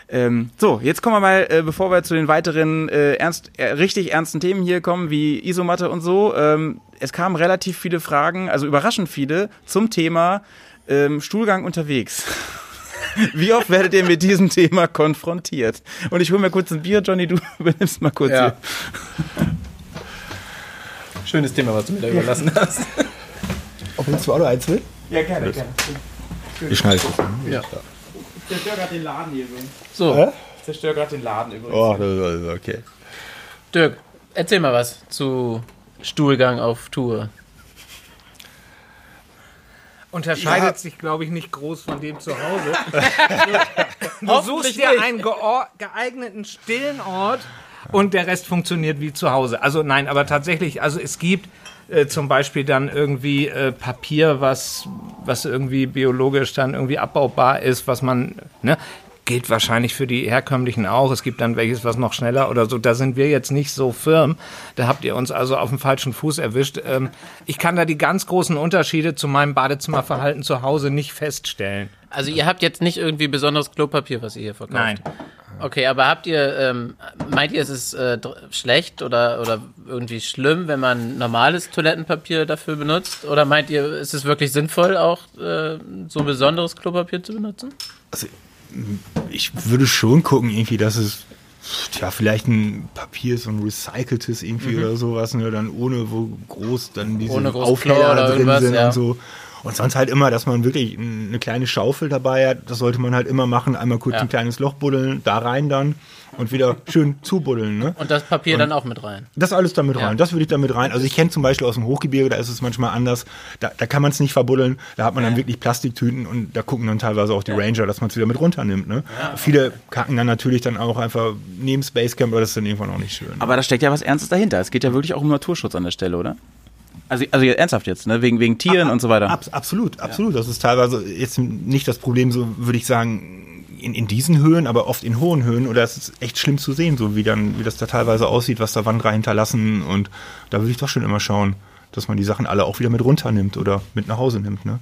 ähm, so, jetzt kommen wir mal, äh, bevor wir zu den weiteren äh, ernst, äh, richtig ernsten Themen hier kommen, wie Isomatte und so. Ähm, es kamen relativ viele Fragen, also überraschend viele, zum Thema ähm, Stuhlgang unterwegs. Wie oft werdet ihr mit diesem Thema konfrontiert? Und ich hole mir kurz ein Bier, Johnny, du übernimmst mal kurz Ja. hier. Schönes Thema, was du mir da überlassen hast. Ob uns zwei oder eins will? Ja, gerne, gerne. Ich schneide es. Ja. Ich zerstöre gerade den Laden hier so. So, Ich zerstöre gerade den Laden übrigens. Oh, das ist okay. Dirk, erzähl mal was zu Stuhlgang auf Tour. Unterscheidet Ja. sich, glaube ich, nicht groß von dem zu Hause. du suchst dir einen geeigneten stillen Ort und der Rest funktioniert wie zu Hause. Also nein, aber tatsächlich, also es gibt äh, zum Beispiel dann irgendwie äh, Papier, was, was irgendwie biologisch dann irgendwie abbaubar ist, was man, ne? Gilt wahrscheinlich für die herkömmlichen auch. Es gibt dann welches, was noch schneller oder so. Da sind wir jetzt nicht so firm. Da habt ihr uns also auf dem falschen Fuß erwischt. Ähm, ich kann da die ganz großen Unterschiede zu meinem Badezimmerverhalten zu Hause nicht feststellen. Also ihr habt jetzt nicht irgendwie besonderes Klopapier, was ihr hier verkauft? Nein. Okay, aber habt ihr, ähm, meint ihr, es ist äh, schlecht oder, oder irgendwie schlimm, wenn man normales Toilettenpapier dafür benutzt? Oder meint ihr, ist es wirklich sinnvoll, auch äh, so besonderes Klopapier zu benutzen? Also, ich würde schon gucken, irgendwie, dass es ja, vielleicht ein Papier, so ein recyceltes irgendwie oder sowas, ne, dann ohne wo groß dann diese Ohne oder drin sind ja. und so. Und sonst halt immer, dass man wirklich eine kleine Schaufel dabei hat, das sollte man halt immer machen, einmal kurz Ja. ein kleines Loch buddeln, da rein dann und wieder schön zubuddeln, ne? Und das Papier dann auch mit rein? Das alles damit Ja. rein. Das würde ich damit rein. Also ich kenne zum Beispiel aus dem Hochgebirge, da ist es manchmal anders. Da, da kann man es nicht verbuddeln. Da hat man dann wirklich Plastiktüten und da gucken dann teilweise auch die Ranger, dass man es wieder mit runternimmt. Ne? Viele kacken dann natürlich dann auch einfach neben Spacecamp, aber das ist dann irgendwann auch nicht schön. Aber da steckt ja was Ernstes dahinter. Es geht ja wirklich auch um Naturschutz an der Stelle, oder? Also, also ernsthaft jetzt, ne? Wegen, wegen Tieren und so weiter. Abs absolut, absolut. Das ist teilweise jetzt nicht das Problem, so würde ich sagen, in, in diesen Höhen, aber oft in hohen Höhen. Oder es ist echt schlimm zu sehen, so wie dann, wie das da teilweise aussieht, was da Wanderer hinterlassen. Und da würde ich doch schon immer schauen, dass man die Sachen alle auch wieder mit runternimmt oder mit nach Hause nimmt. Ne?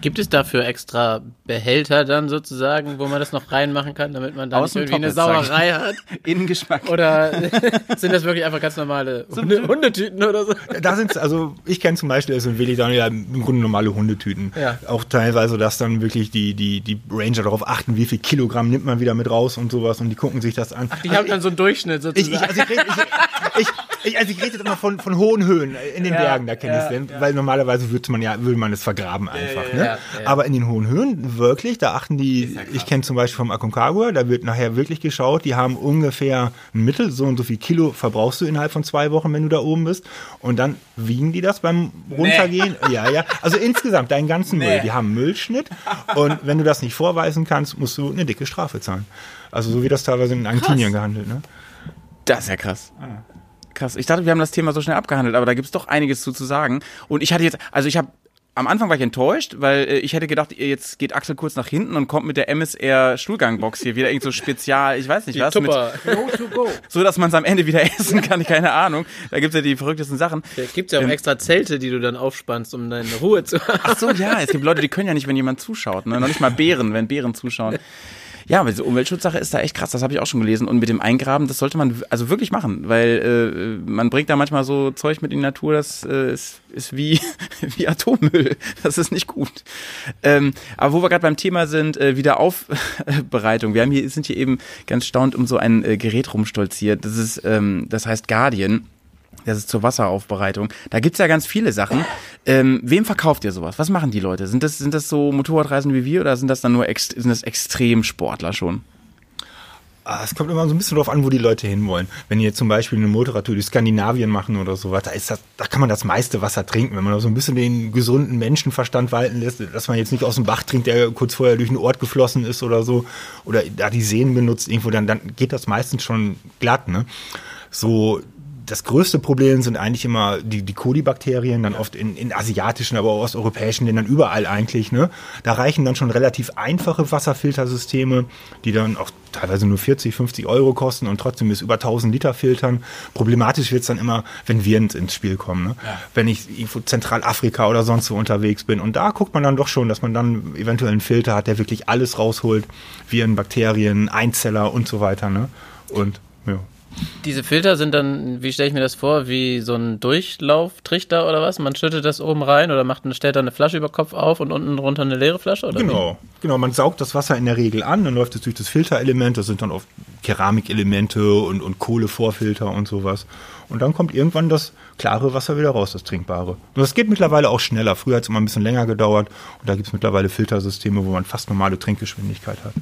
Gibt es dafür extra Behälter dann sozusagen, wo man das noch reinmachen kann, damit man da nicht irgendwie eine top ich. Sauerei hat? Innengeschmack. Oder sind das wirklich einfach ganz normale Hunde Hundetüten oder so? Da sind also ich kenne zum Beispiel, sind wirklich dann ja im Grunde normale Hundetüten. Ja. Auch teilweise, dass dann wirklich die, die, die Ranger darauf achten, wie viel Kilogramm nimmt man wieder mit raus und sowas und die gucken sich das an. Die haben dann so einen Durchschnitt ich, sozusagen. ich, also ich, rede, ich, ich, ich, also ich rede jetzt immer von, von hohen Höhen in den Ja, Bergen, da kenne ja, ich es denn, weil normalerweise würde man ja, würde man es vergraben einfach. ja, ne? ja, ja. Aber in den hohen Höhen wirklich, da achten die, ich kenne zum Beispiel vom Aconcagua, da wird nachher wirklich geschaut, die haben ungefähr ein Mittel, so und so viel Kilo verbrauchst du innerhalb von zwei Wochen, wenn du da oben bist. Und dann wiegen die das beim Runtergehen. Ja, ja. Also insgesamt deinen ganzen Müll. Die haben Müllschnitt. Und wenn du das nicht vorweisen kannst, musst du eine dicke Strafe zahlen. Also so wie das teilweise in Argentinien gehandelt, ne? Das ist ja krass. Krass. Ich dachte, wir haben das Thema so schnell abgehandelt, aber da gibt's doch einiges zu, zu sagen. Und ich hatte jetzt, also ich habe am Anfang war ich enttäuscht, weil äh, ich hätte gedacht, jetzt geht Axel kurz nach hinten und kommt mit der MSR Stuhlgangbox hier wieder irgend so spezial, ich weiß nicht was, mit, Tupper. so dass man es am Ende wieder essen kann, keine Ahnung. Da gibt's ja die verrücktesten Sachen. Da gibt's ja auch Ähm, extra Zelte, die du dann aufspannst, um deine Ruhe zu haben. Ach so, ja, es gibt Leute, die können ja nicht, wenn jemand zuschaut, ne? Noch nicht mal Bären, wenn Bären zuschauen. Ja, aber diese Umweltschutzsache ist da echt krass, das habe ich auch schon gelesen. Und mit dem Eingraben, das sollte man also wirklich machen, weil äh, man bringt da manchmal so Zeug mit in die Natur, das äh, ist, ist wie, wie Atommüll. Das ist nicht gut. Ähm, aber wo wir gerade beim Thema sind, äh, Wiederaufbereitung. Wir haben hier, sind hier eben ganz staunt um so ein äh, Gerät rumstolziert. Das ist, ähm, das heißt Guardian. Das ist zur Wasseraufbereitung. Da gibt's ja ganz viele Sachen. Ähm, wem verkauft ihr sowas? Was machen die Leute? Sind das, sind das so Motorradreisende wie wir oder sind das dann nur ext sind das Extremsportler schon? Ah, Es kommt immer so ein bisschen drauf an, wo die Leute hinwollen. Wenn jetzt zum Beispiel eine Motorradtour durch Skandinavien machen oder sowas, da ist das, da kann man das meiste Wasser trinken. Wenn man so ein bisschen den gesunden Menschenverstand walten lässt, dass man jetzt nicht aus dem Bach trinkt, der kurz vorher durch einen Ort geflossen ist oder so, oder da die Seen benutzt irgendwo, dann, dann geht das meistens schon glatt, ne? So das größte Problem sind eigentlich immer die, die Kolibakterien, dann oft in, in asiatischen, aber auch osteuropäischen Ländern, überall eigentlich. Ne? Da reichen dann schon relativ einfache Wasserfiltersysteme, die dann auch teilweise nur 40, 50 Euro kosten und trotzdem bis über 1000 Liter filtern. Problematisch wird's dann immer, wenn Viren ins Spiel kommen. Ne? Wenn ich irgendwo Zentralafrika oder sonst wo unterwegs bin. Und da guckt man dann doch schon, dass man dann eventuell einen Filter hat, der wirklich alles rausholt. Viren, Bakterien, Einzeller und so weiter. Ne? Und ja. Diese Filter sind dann, wie stelle ich mir das vor, wie so ein Durchlauftrichter oder was? Man schüttet das oben rein oder macht, stellt da eine Flasche über Kopf auf und unten drunter eine leere Flasche? Oder Genau, genau. Man saugt das Wasser in der Regel an, dann läuft es durch das Filterelement, das sind dann oft Keramikelemente und, und Kohlevorfilter und sowas. Und dann kommt irgendwann das klare Wasser wieder raus, das trinkbare. Und das geht mittlerweile auch schneller. Früher hat es immer ein bisschen länger gedauert. Und da gibt es mittlerweile Filtersysteme, wo man fast normale Trinkgeschwindigkeit hat.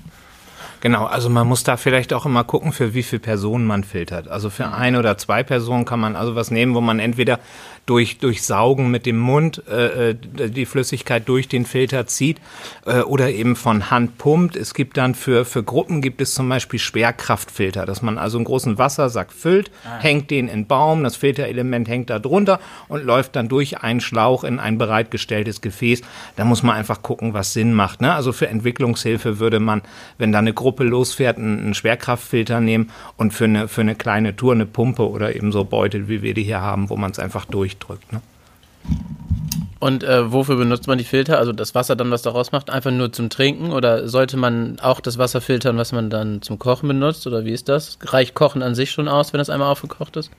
Genau, also man muss da vielleicht auch immer gucken, für wie viele Personen man filtert. Also für ein oder zwei Personen kann man also was nehmen, wo man entweder durch, durch Saugen mit dem Mund äh, äh, die Flüssigkeit durch den Filter zieht äh, oder eben von Hand pumpt. Es gibt dann für, für Gruppen gibt es zum Beispiel Schwerkraftfilter, dass man also einen großen Wassersack füllt, hängt den in Baum, das Filterelement hängt da drunter und läuft dann durch einen Schlauch in ein bereitgestelltes Gefäß. Da muss man einfach gucken, was Sinn macht. Ne? Also für Entwicklungshilfe würde man, wenn da eine Gruppe losfährt, einen, einen Schwerkraftfilter nehmen und für eine, für eine kleine Tour eine Pumpe oder eben so Beutel, wie wir die hier haben, wo man es einfach durchdrückt. Ne? Und äh, wofür benutzt man die Filter? Also das Wasser dann, was daraus macht, einfach nur zum Trinken? Oder sollte man auch das Wasser filtern, was man dann zum Kochen benutzt? Oder wie ist das? Reicht Kochen an sich schon aus, wenn es einmal aufgekocht ist?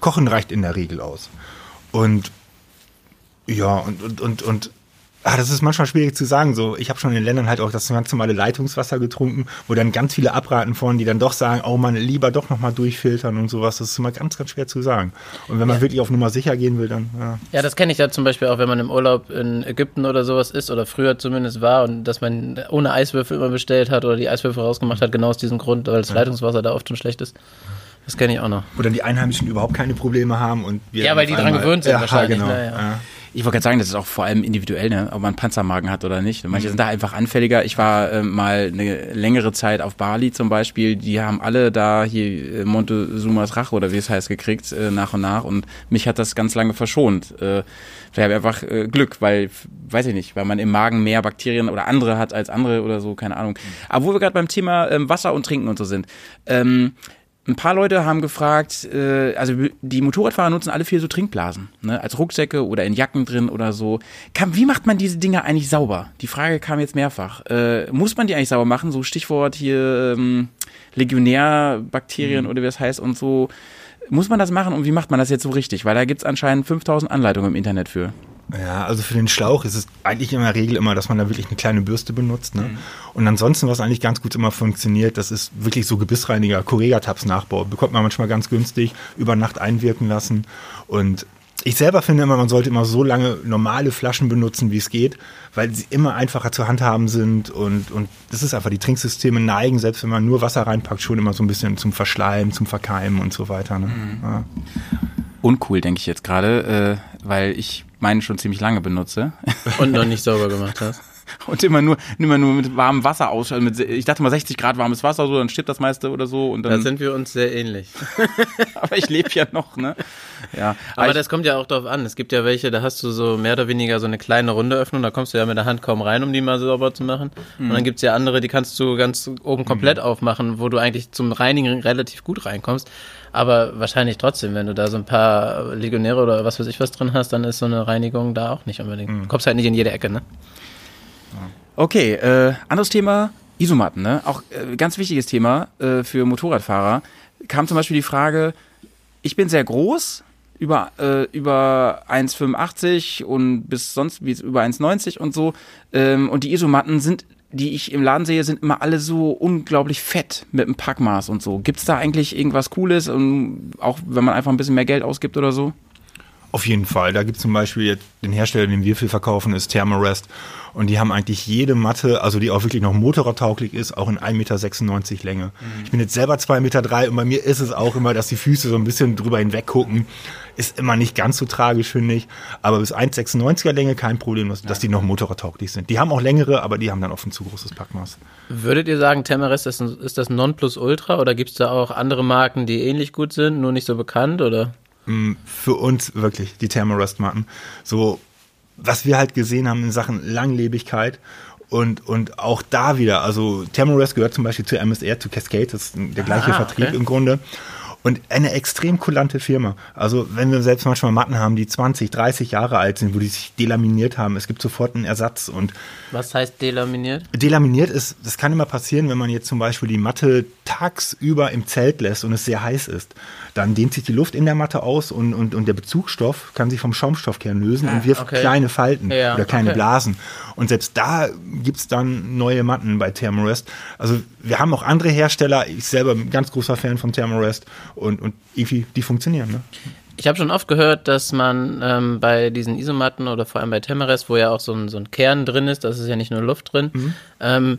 Kochen reicht in der Regel aus. Und ja, und, und, und, und ah, das ist manchmal schwierig zu sagen. So, ich habe schon in Ländern halt auch das ganz normale Leitungswasser getrunken, wo dann ganz viele abraten von, die dann doch sagen, oh man, lieber doch nochmal durchfiltern und sowas. Das ist immer ganz, ganz schwer zu sagen. Und wenn man wirklich auf Nummer sicher gehen will, dann ja. Ja, das kenne ich ja zum Beispiel auch, wenn man im Urlaub in Ägypten oder sowas ist oder früher zumindest war und dass man ohne Eiswürfel immer bestellt hat oder die Eiswürfel rausgemacht hat, genau aus diesem Grund, weil das Leitungswasser da oft schon schlecht ist. Das kenne ich auch noch. wo dann die Einheimischen überhaupt keine Probleme haben und wir Ja, weil die dran gewöhnt sind ja, wahrscheinlich, Genau. ja. ja. Ich wollte gerade sagen, das ist auch vor allem individuell, ne? ob man Panzermagen hat oder nicht. Manche sind da einfach anfälliger. Ich war äh, mal eine längere Zeit auf Bali zum Beispiel. Die haben alle da hier äh, Montezumas Rache oder wie es heißt gekriegt äh, nach und nach und mich hat das ganz lange verschont. Äh, vielleicht habe ich einfach äh, Glück, weil weiß ich nicht, weil man im Magen mehr Bakterien oder andere hat als andere oder so, keine Ahnung. Aber wo wir gerade beim Thema ähm, Wasser und Trinken und so sind. Ähm, ein paar Leute haben gefragt, äh, also die Motorradfahrer nutzen alle viel so Trinkblasen, ne, als Rucksäcke oder in Jacken drin oder so. Kam, wie macht man diese Dinger eigentlich sauber? Die Frage kam jetzt mehrfach. Äh, muss man die eigentlich sauber machen? So Stichwort hier ähm, Legionärbakterien oder wie das heißt und so. Muss man das machen und wie macht man das jetzt so richtig? Weil da gibt's anscheinend 5000 Anleitungen im Internet für. Ja, also für den Schlauch ist es eigentlich in der Regel immer, dass man da wirklich eine kleine Bürste benutzt. Ne? Und ansonsten, was eigentlich ganz gut immer funktioniert, das ist wirklich so Gebissreiniger, Correga-Tabs-Nachbau. Bekommt man manchmal ganz günstig, über Nacht einwirken lassen. Und ich selber finde immer, man sollte immer so lange normale Flaschen benutzen, wie es geht, weil sie immer einfacher zu handhaben sind. Und, und das ist einfach, die Trinksysteme neigen, selbst wenn man nur Wasser reinpackt, schon immer so ein bisschen zum Verschleimen, zum Verkeimen und so weiter. Ne? Ja. Uncool, denke ich jetzt gerade, äh, weil ich meinen schon ziemlich lange benutze. Und noch nicht sauber gemacht hast. Und immer nur, immer nur mit warmem Wasser aus. also Mit, ich dachte mal 60 Grad warmes Wasser, so, dann stirbt das meiste oder so. Und Da dann, sind wir uns sehr ähnlich. aber ich lebe ja noch, ne? Ja. Aber ich, das kommt ja auch darauf an. Es gibt ja welche, da hast du so mehr oder weniger so eine kleine runde Öffnung, da kommst du ja mit der Hand kaum rein, um die mal sauber zu machen. Und dann gibt's ja andere, die kannst du ganz oben komplett aufmachen, wo du eigentlich zum Reinigen relativ gut reinkommst. Aber wahrscheinlich trotzdem, wenn du da so ein paar Legionäre oder was weiß ich was drin hast, dann ist so eine Reinigung da auch nicht unbedingt. Du kommst halt nicht in jede Ecke, ne? Okay, äh, anderes Thema, Isomatten, ne? Auch äh, ganz wichtiges Thema äh, für Motorradfahrer. Kam zum Beispiel die Frage, ich bin sehr groß, über, äh, über 1,85 und bis sonst wie über 1,90 und so. Ähm, und die Isomatten sind, die ich im Laden sehe, sind immer alle so unglaublich fett mit einem Packmaß und so. Gibt's da eigentlich irgendwas Cooles, und auch wenn man einfach ein bisschen mehr Geld ausgibt oder so? Auf jeden Fall. Da gibt es zum Beispiel jetzt den Hersteller, den wir viel verkaufen, ist Thermarest. Und die haben eigentlich jede Matte, also die auch wirklich noch motorradtauglich ist, auch in 1,96 Meter Länge. Ich bin jetzt selber 2,3 Meter drei und bei mir ist es auch immer, dass die Füße so ein bisschen drüber hinweg gucken. Ist immer nicht ganz so tragisch, finde ich. Aber bis 1,96er Länge kein Problem, dass, dass die noch motorradtauglich sind. Die haben auch längere, aber die haben dann oft ein zu großes Packmaß. Würdet ihr sagen, Tamarest ist, ein, ist das Nonplusultra oder gibt es da auch andere Marken, die ähnlich gut sind, nur nicht so bekannt? Oder? für uns wirklich die Thermarest-Matten. So, was wir halt gesehen haben in Sachen Langlebigkeit und, und auch da wieder, also Thermarest gehört zum Beispiel zu MSR, zu Cascade, das ist der gleiche Ah, Vertrieb okay. im Grunde. Und eine extrem kulante Firma. Also wenn wir selbst manchmal Matten haben, die 20, 30 Jahre alt sind, wo die sich delaminiert haben, es gibt sofort einen Ersatz und Was heißt delaminiert? Delaminiert ist, das kann immer passieren, wenn man jetzt zum Beispiel die Matte tagsüber im Zelt lässt und es sehr heiß ist. Dann dehnt sich die Luft in der Matte aus und, und, und der Bezugsstoff kann sich vom Schaumstoffkern lösen und wirft okay. kleine Falten Ja, oder kleine okay. Blasen. Und selbst da gibt's dann neue Matten bei Thermarest. Also wir haben auch andere Hersteller. Ich selber bin ein ganz großer Fan von Thermarest und, und irgendwie, die funktionieren. Ne? Ich habe schon oft gehört, dass man ähm, bei diesen Isomatten oder vor allem bei Temarest, wo ja auch so ein, so ein Kern drin ist, das ist ja nicht nur Luft drin, ähm, n-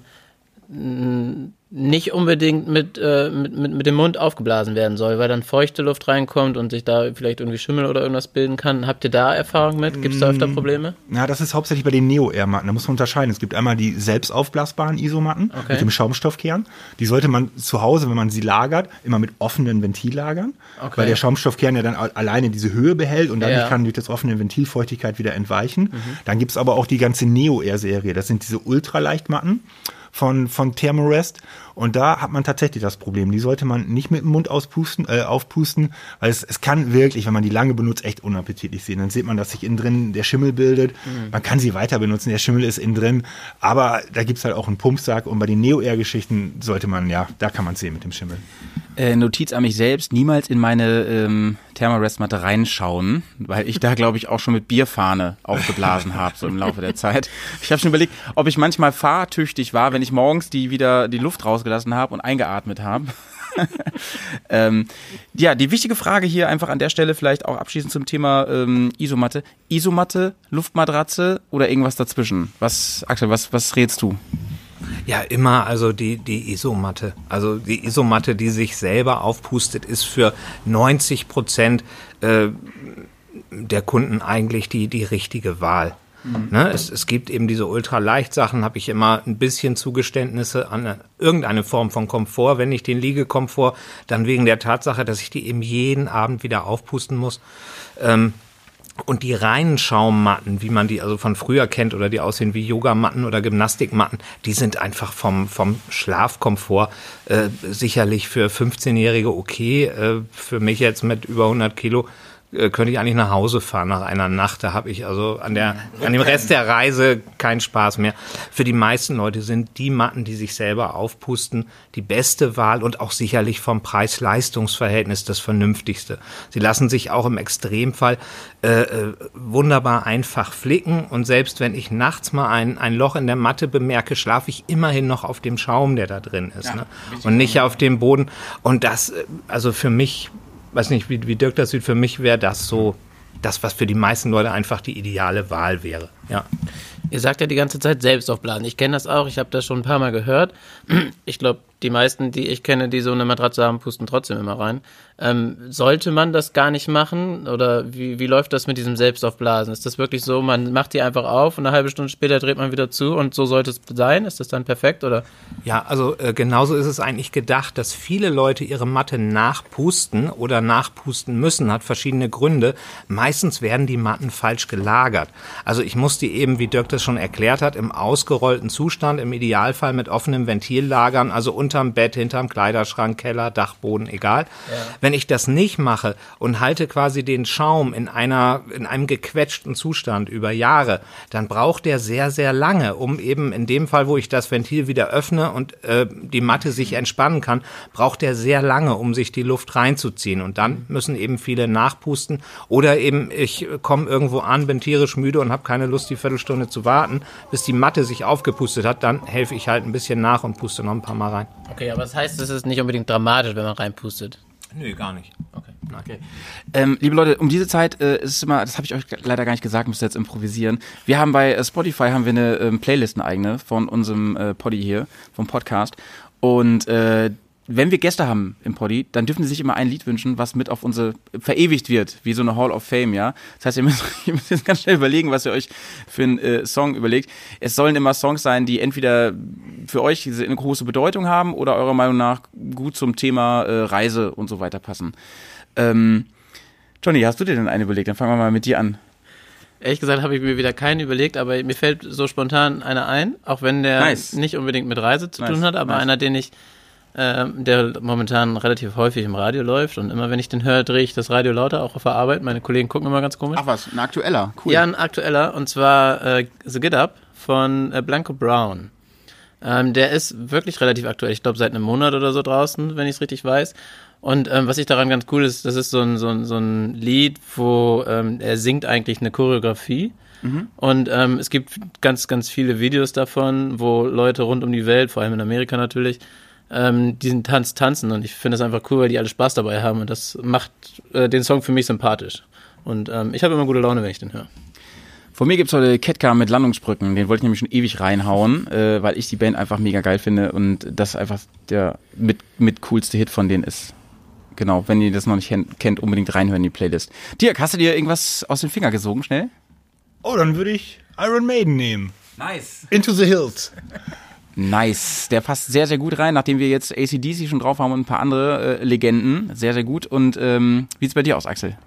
nicht unbedingt mit, äh, mit, mit, mit dem Mund aufgeblasen werden soll, weil dann feuchte Luft reinkommt und sich da vielleicht irgendwie Schimmel oder irgendwas bilden kann. Habt ihr da Erfahrung mit? Gibt es da öfter Probleme? Ja, das ist hauptsächlich bei den Neo-Air-Matten. Da muss man unterscheiden. Es gibt einmal die selbst aufblasbaren Isomatten Okay. mit dem Schaumstoffkern. Die sollte man zu Hause, wenn man sie lagert, immer mit offenen Ventil lagern, Okay. weil der Schaumstoffkern ja dann alleine diese Höhe behält und dadurch Ja. Mhm. kann durch das offene Ventil Feuchtigkeit wieder entweichen. Dann gibt's aber auch die ganze Neo-Air-Serie. Das sind diese Ultraleichtmatten von, von Thermarest. Und da hat man tatsächlich das Problem. Die sollte man nicht mit dem Mund auspusten, äh, aufpusten, weil es, es kann wirklich, wenn man die lange benutzt, echt unappetitlich sehen. Dann sieht man, dass sich innen drin der Schimmel bildet. Man kann sie weiter benutzen, der Schimmel ist innen drin. Aber da gibt's halt auch einen Pumpsack. Und bei den Neo-Air-Geschichten sollte man, ja, da kann man sehen mit dem Schimmel. Äh, Notiz an mich selbst, niemals in meine ähm, Thermarest-Matte reinschauen, weil ich da, glaube ich, auch schon mit Bierfahne aufgeblasen habe, so im Laufe der Zeit. Ich habe schon überlegt, ob ich manchmal fahrtüchtig war, wenn ich morgens die wieder die Luft rausgelassen habe und eingeatmet habe. ähm, ja, die wichtige Frage hier einfach an der Stelle vielleicht auch abschließend zum Thema ähm, Isomatte. Isomatte, Luftmatratze oder irgendwas dazwischen? Was, Axel, was, was rätst du? Ja, immer also die, die Isomatte. Also die Isomatte, die sich selber aufpustet, ist für 90 Prozent äh, der Kunden eigentlich die, die richtige Wahl. Ne, es, es gibt eben diese Ultraleicht-Sachen, habe ich immer ein bisschen Zugeständnisse an eine- irgendeine Form von Komfort. Wenn ich den Liegekomfort, dann wegen der Tatsache, dass ich die eben jeden Abend wieder aufpusten muss. Ähm, und die reinen Schaummatten, wie man die also von früher kennt oder die aussehen wie Yogamatten oder Gymnastikmatten, die sind einfach vom, vom Schlafkomfort äh, sicherlich für 15-Jährige okay. Äh, für mich jetzt mit über 100 Kilo könnte ich eigentlich nach Hause fahren nach einer Nacht. Da habe ich also an, der, an dem Rest der Reise keinen Spaß mehr. Für die meisten Leute sind die Matten, die sich selber aufpusten, die beste Wahl und auch sicherlich vom Preis-Leistungs-Verhältnis das vernünftigste. Sie lassen sich auch im Extremfall äh, äh, wunderbar einfach flicken und selbst wenn ich nachts mal ein, ein Loch in der Matte bemerke, schlafe ich immerhin noch auf dem Schaum, der da drin ist ne? und nicht auf dem Boden. Und das, äh, also für mich, weiß nicht, wie, wie Dirk das sieht, für mich wäre das so das, was für die meisten Leute einfach die ideale Wahl wäre. Ja. Ihr sagt ja die ganze Zeit selbst aufblasen. Ich kenne das auch, ich habe das schon ein paar Mal gehört. Ich glaube, die meisten, die ich kenne, die so eine Matratze haben, pusten trotzdem immer rein. Ähm, sollte man das gar nicht machen? Oder wie, wie läuft das mit diesem Selbstaufblasen? Ist das wirklich so, man macht die einfach auf und eine halbe Stunde später dreht man wieder zu und so sollte es sein? Ist das dann perfekt? Oder? Ja, also äh, genauso ist es eigentlich gedacht, dass viele Leute ihre Matte nachpusten oder nachpusten müssen, hat verschiedene Gründe. Meistens werden die Matten falsch gelagert. Also ich muss die eben, wie Dirk das schon erklärt hat, im ausgerollten Zustand, im Idealfall mit offenem Ventil lagern, also unterm Bett, hinterm Kleiderschrank, Keller, Dachboden, egal. Wenn ich das nicht mache und halte quasi den Schaum in einer, in einem gequetschten Zustand über Jahre, dann braucht der sehr, sehr lange, um eben in dem Fall, wo ich das Ventil wieder öffne und äh, die Matte sich entspannen kann, braucht der sehr lange, um sich die Luft reinzuziehen. Und dann müssen eben viele nachpusten oder eben ich komme irgendwo an, bin tierisch müde und habe keine Lust, die Viertelstunde zu warten, bis die Matte sich aufgepustet hat. Dann helfe ich halt ein bisschen nach und puste noch ein paar Mal rein. Okay, aber das heißt, es ist nicht unbedingt dramatisch, wenn man reinpustet. Nö, gar nicht. Okay. Okay. Ähm, liebe Leute, um diese Zeit äh, ist es immer, das habe ich euch leider gar nicht gesagt, müsst ihr jetzt improvisieren. Wir haben bei äh, Spotify haben wir eine ähm, Playlist, eine eigene von unserem äh, Poddy hier, vom Podcast. Und äh, wenn wir Gäste haben im Poddy, dann dürfen sie sich immer ein Lied wünschen, was mit auf unsere verewigt wird, wie so eine Hall of Fame, ja. Das heißt, ihr müsst, ihr müsst jetzt ganz schnell überlegen, was ihr euch für einen äh, Song überlegt. Es sollen immer Songs sein, die entweder für euch eine große Bedeutung haben oder eurer Meinung nach gut zum Thema äh, Reise und so weiter passen. Ähm, Johnny, hast du dir denn einen überlegt? Dann fangen wir mal mit dir an. Ehrlich gesagt habe ich mir wieder keinen überlegt, aber mir fällt so spontan einer ein, auch wenn der Nice. nicht unbedingt mit Reise zu Nice, tun hat, aber nice. einer, den ich, ähm, der momentan relativ häufig im Radio läuft und immer wenn ich den höre, drehe ich das Radio lauter, auch auf der Arbeit. Meine Kollegen gucken immer ganz komisch. Ach was, ein aktueller, cool. Ja, ein aktueller, und zwar äh, The Get Up von äh, Blanco Brown. Ähm, der ist wirklich relativ aktuell. Ich glaube, seit einem Monat oder so draußen, wenn ich es richtig weiß. Und ähm, was ich daran ganz cool ist, das ist so ein, so ein, so ein Lied, wo ähm, er singt eigentlich eine Choreografie. Und ähm, es gibt ganz, ganz viele Videos davon, wo Leute rund um die Welt, vor allem in Amerika natürlich, ähm, diesen Tanz tanzen. Und ich finde das einfach cool, weil die alle Spaß dabei haben. Und das macht äh, den Song für mich sympathisch. Und ähm, ich habe immer gute Laune, wenn ich den höre. Von mir gibt's heute Ketka mit Landungsbrücken. Den wollte ich nämlich schon ewig reinhauen, äh, weil ich die Band einfach mega geil finde und das einfach der mit, mit coolste Hit von denen ist. Genau, wenn ihr das noch nicht ken- kennt, unbedingt reinhören in die Playlist. Dirk, hast du dir irgendwas aus den Finger gesogen, schnell? Oh, dann würde ich Iron Maiden nehmen. Nice. Into the Hills. Nice. Der passt sehr, sehr gut rein, nachdem wir jetzt ACDC schon drauf haben und ein paar andere äh, Legenden. Sehr, sehr gut. Und ähm, wie sieht's bei dir aus, Axel?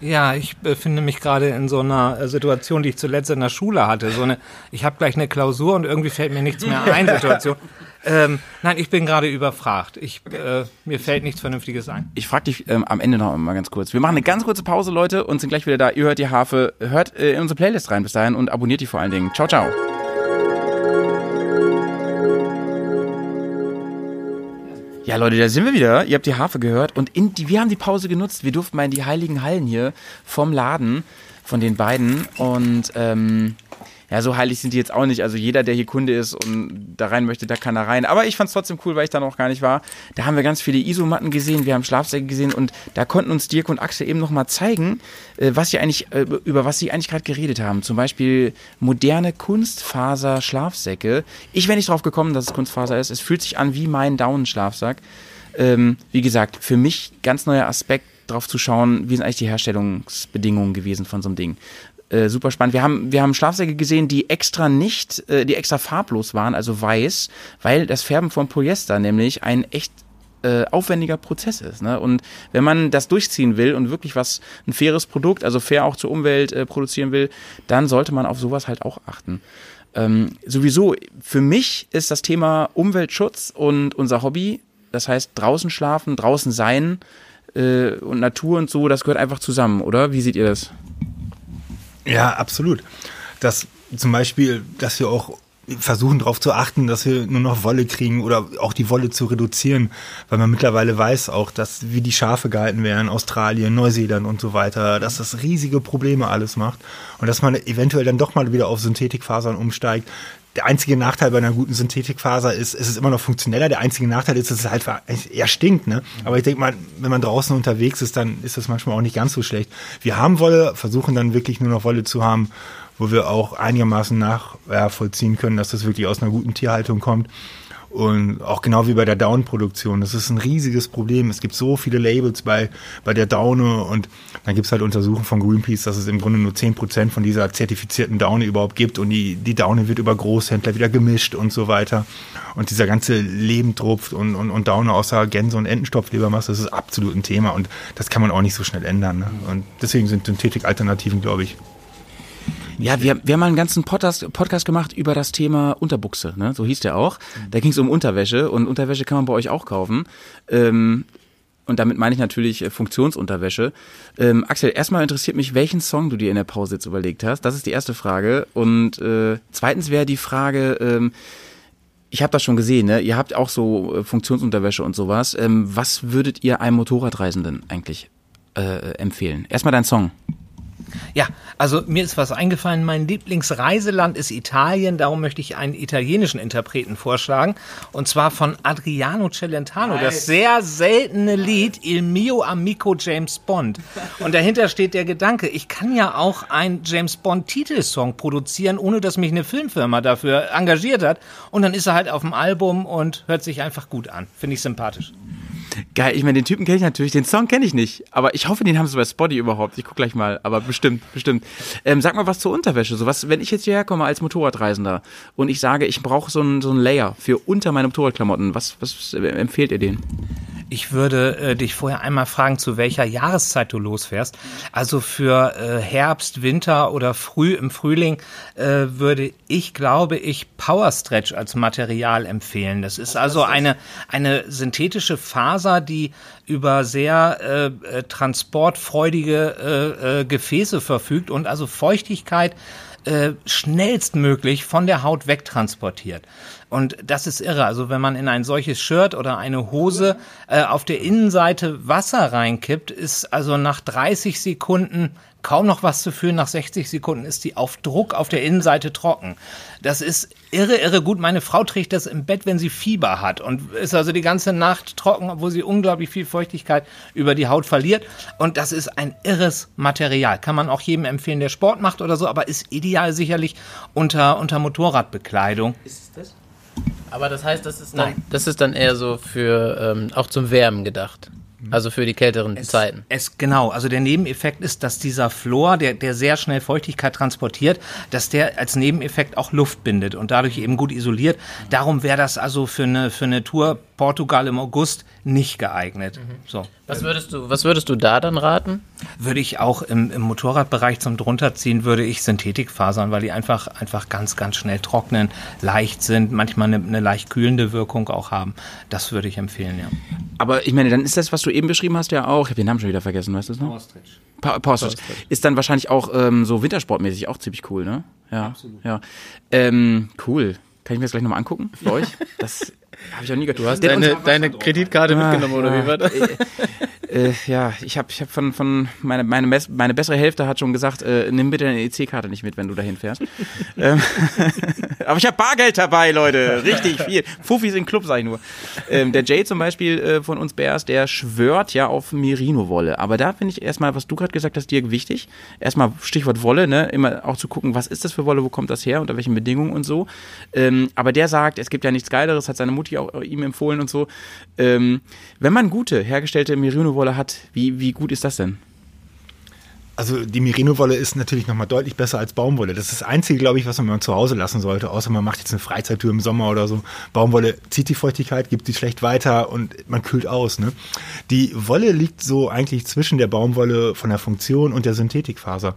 Ja, ich befinde mich gerade in so einer äh, Situation, die ich zuletzt in der Schule hatte. So eine, ich habe gleich eine Klausur und irgendwie fällt mir nichts mehr ein. Situation. Ähm, nein, ich bin gerade überfragt. Ich, äh, mir fällt nichts Vernünftiges ein. Ich frage dich ähm, am Ende noch mal ganz kurz. Wir machen eine ganz kurze Pause, Leute, und sind gleich wieder da. Ihr hört die Harfe. Hört äh, in unsere Playlist rein bis dahin und abonniert die vor allen Dingen. Ciao, ciao. Ja, Leute, da sind wir wieder. Ihr habt die Harfe gehört und die, wir haben die Pause genutzt. Wir durften mal in die heiligen Hallen hier vom Laden von den beiden und ähm, ja, so heilig sind die jetzt auch nicht. Also jeder, der hier Kunde ist und da rein möchte, da kann da rein. Aber ich fand's trotzdem cool, weil ich da noch gar nicht war. Da haben wir ganz viele Isomatten gesehen, wir haben Schlafsäcke gesehen und da konnten uns Dirk und Axel eben noch mal zeigen, äh, was sie eigentlich, äh, über was sie eigentlich gerade geredet haben. Zum Beispiel moderne Kunstfaser-Schlafsäcke. Ich wäre nicht drauf gekommen, dass es Kunstfaser ist. Es fühlt sich an wie mein Daunenschlafsack. Ähm, wie gesagt, für mich ganz neuer Aspekt, drauf zu schauen, wie sind eigentlich die Herstellungsbedingungen gewesen von so einem Ding. Äh, super spannend. Wir haben, wir haben Schlafsäcke gesehen, die extra nicht, äh, die extra farblos waren, also weiß, weil das Färben von Polyester nämlich ein echt äh, aufwendiger Prozess ist. Ne? Und wenn man das durchziehen will und wirklich was, ein faires Produkt, also fair auch zur Umwelt äh, produzieren will, dann sollte man auf sowas halt auch achten. Ähm, sowieso, für mich ist das Thema Umweltschutz und unser Hobby, das heißt draußen schlafen, draußen sein äh, und Natur und so, das gehört einfach zusammen, oder? Wie seht ihr das? Ja, absolut. Das zum Beispiel, dass wir auch versuchen darauf zu achten, dass wir nur noch Wolle kriegen oder auch die Wolle zu reduzieren, weil man mittlerweile weiß auch, dass wie die Schafe gehalten werden, Australien, Neuseeland und so weiter, dass das riesige Probleme alles macht und dass man eventuell dann doch mal wieder auf Synthetikfasern umsteigt. Der einzige Nachteil bei einer guten Synthetikfaser ist, es ist immer noch funktioneller. Der einzige Nachteil ist, dass es halt eher stinkt. Ne? Aber ich denke mal, wenn man draußen unterwegs ist, dann ist das manchmal auch nicht ganz so schlecht. Wir haben Wolle, versuchen dann wirklich nur noch Wolle zu haben, wo wir auch einigermaßen nachvollziehen können, dass das wirklich aus einer guten Tierhaltung kommt. Und auch genau wie bei der Down-Produktion. Das ist ein riesiges Problem. Es gibt so viele Labels bei, bei der Daune und dann gibt es halt Untersuchungen von Greenpeace, dass es im Grunde nur 10% von dieser zertifizierten Daune überhaupt gibt und die, die Daune wird über Großhändler wieder gemischt und so weiter. Und dieser ganze Lebendrupf und, und, und Daune außer Gänse- und Entenstopflebermasse, das ist absolut ein Thema und das kann man auch nicht so schnell ändern. Ne? Und deswegen sind Synthetik-Alternativen, glaube ich, Ja, wir, wir haben mal einen ganzen Podcast, Podcast gemacht über das Thema Unterbuchse, ne? so hieß der auch. Da ging es um Unterwäsche und Unterwäsche kann man bei euch auch kaufen. Ähm, und damit meine ich natürlich äh, Funktionsunterwäsche. Ähm, Axel, erstmal interessiert mich, welchen Song du dir in der Pause jetzt überlegt hast. Das ist die erste Frage. Und äh, zweitens wäre die Frage, ähm, ich habe das schon gesehen, ne? ihr habt auch so äh, Funktionsunterwäsche und sowas. Ähm, was würdet ihr einem Motorradreisenden eigentlich äh, empfehlen? Erstmal dein Song. Ja, also mir ist was eingefallen. Mein Lieblingsreiseland ist Italien. Darum möchte ich einen italienischen Interpreten vorschlagen. Und zwar von Adriano Celentano. Das sehr seltene Lied Il mio amico James Bond. Und dahinter steht der Gedanke, ich kann ja auch einen James Bond Titelsong produzieren, ohne dass mich eine Filmfirma dafür engagiert hat. Und dann ist er halt auf dem Album und hört sich einfach gut an. Finde ich sympathisch. Geil, ich meine, den Typen kenne ich natürlich, den Song kenne ich nicht, aber ich hoffe, den haben sie bei Spotty überhaupt. Ich guck gleich mal, aber bestimmt, bestimmt. Ähm, sag mal was zur Unterwäsche. So was, wenn ich jetzt hierher komme als Motorradreisender und ich sage, ich brauche so einen so einen Layer für unter meine Motorradklamotten, was, was empfehlt ihr den? Ich würde äh, dich vorher einmal fragen, zu welcher Jahreszeit du losfährst. Also für äh, Herbst, Winter oder früh im Frühling äh, würde ich, glaube ich, Power Stretch als Material empfehlen. Das ist also eine, eine synthetische Faser, die über sehr äh, äh, transportfreudige äh, äh, Gefäße verfügt und also Feuchtigkeit äh, schnellstmöglich von der Haut wegtransportiert. Und das ist irre. Also wenn man in ein solches Shirt oder eine Hose äh, auf der Innenseite Wasser reinkippt, ist also nach 30 Sekunden kaum noch was zu fühlen. Nach 60 Sekunden ist die auf Druck auf der Innenseite trocken. Das ist irre, irre gut. Meine Frau trägt das im Bett, wenn sie Fieber hat und ist also die ganze Nacht trocken, obwohl sie unglaublich viel Feuchtigkeit über die Haut verliert. Und das ist ein irres Material. Kann man auch jedem empfehlen, der Sport macht oder so, aber ist ideal sicherlich unter, unter Motorradbekleidung. Ist das? Aber das heißt, das ist dann, das ist dann eher so für ähm, auch zum Wärmen gedacht. Also für die kälteren Zeiten. Es genau, also der Nebeneffekt ist, dass dieser Flor, der, der sehr schnell Feuchtigkeit transportiert, dass der als Nebeneffekt auch Luft bindet und dadurch eben gut isoliert. Darum wäre das also für eine, für eine Tour Portugal im August nicht geeignet. So. Was würdest du, was würdest du da dann raten? Würde ich auch im, im Motorradbereich zum drunterziehen, würde ich Synthetikfasern, weil die einfach, einfach ganz, ganz schnell trocknen, leicht sind, manchmal eine, eine leicht kühlende Wirkung auch haben. Das würde ich empfehlen, ja. Aber ich meine, dann ist das, was du eben beschrieben hast, ja auch, ich habe den Namen schon wieder vergessen, weißt du es noch? Pa Stretch. Ist dann wahrscheinlich auch ähm, so wintersportmäßig auch ziemlich cool, ne? Ja. Absolut. Ja. Ähm, cool. Kann ich mir das gleich nochmal angucken für euch? Das habe ich auch nie gehört. Du hast deine, deine Kreditkarte mitgenommen, oder wie war das? Äh, ja, ich habe ich hab von, von meine, meine, Mess- meine bessere Hälfte hat schon gesagt, äh, nimm bitte deine EC-Karte nicht mit, wenn du dahin fährst. ähm, aber ich habe Bargeld dabei, Leute. Richtig viel. Fuffis in Club, sag ich nur. Ähm, der Jay zum Beispiel äh, von uns Bears, der schwört ja auf Merino-Wolle. Aber da finde ich erstmal, was du gerade gesagt hast, dir wichtig. Erstmal Stichwort Wolle, ne? Immer auch zu gucken, was ist das für Wolle, wo kommt das her, unter welchen Bedingungen und so. Ähm, aber der sagt, es gibt ja nichts Geileres, hat seine Mutti auch äh, ihm empfohlen und so. Ähm, wenn man gute, hergestellte Merino-Wolle hat, wie, wie gut ist das denn? Also die Merino-Wolle ist natürlich nochmal deutlich besser als Baumwolle. Das ist das Einzige, glaube ich, was man zu Hause lassen sollte, außer man macht jetzt eine Freizeittour im Sommer oder so. Baumwolle zieht die Feuchtigkeit, gibt sie schlecht weiter und man kühlt aus. Ne? Die Wolle liegt so eigentlich zwischen der Baumwolle von der Funktion und der Synthetikfaser.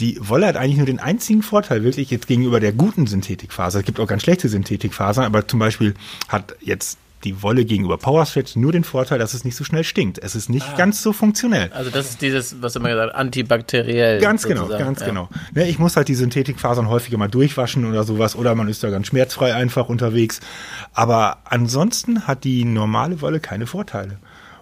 Die Wolle hat eigentlich nur den einzigen Vorteil, wirklich jetzt gegenüber der guten Synthetikfaser. Es gibt auch ganz schlechte Synthetikfasern, aber zum Beispiel hat jetzt die Wolle gegenüber Power Stretch nur den Vorteil, dass es nicht so schnell stinkt. Es ist nicht ganz so funktionell. Also das ist dieses, was immer gesagt, antibakteriell. Ganz genau, sozusagen. ganz Ja. genau. Ne, ich muss halt die Synthetikfasern häufiger mal durchwaschen oder sowas oder man ist da ganz schmerzfrei einfach unterwegs. Aber ansonsten hat die normale Wolle keine Vorteile.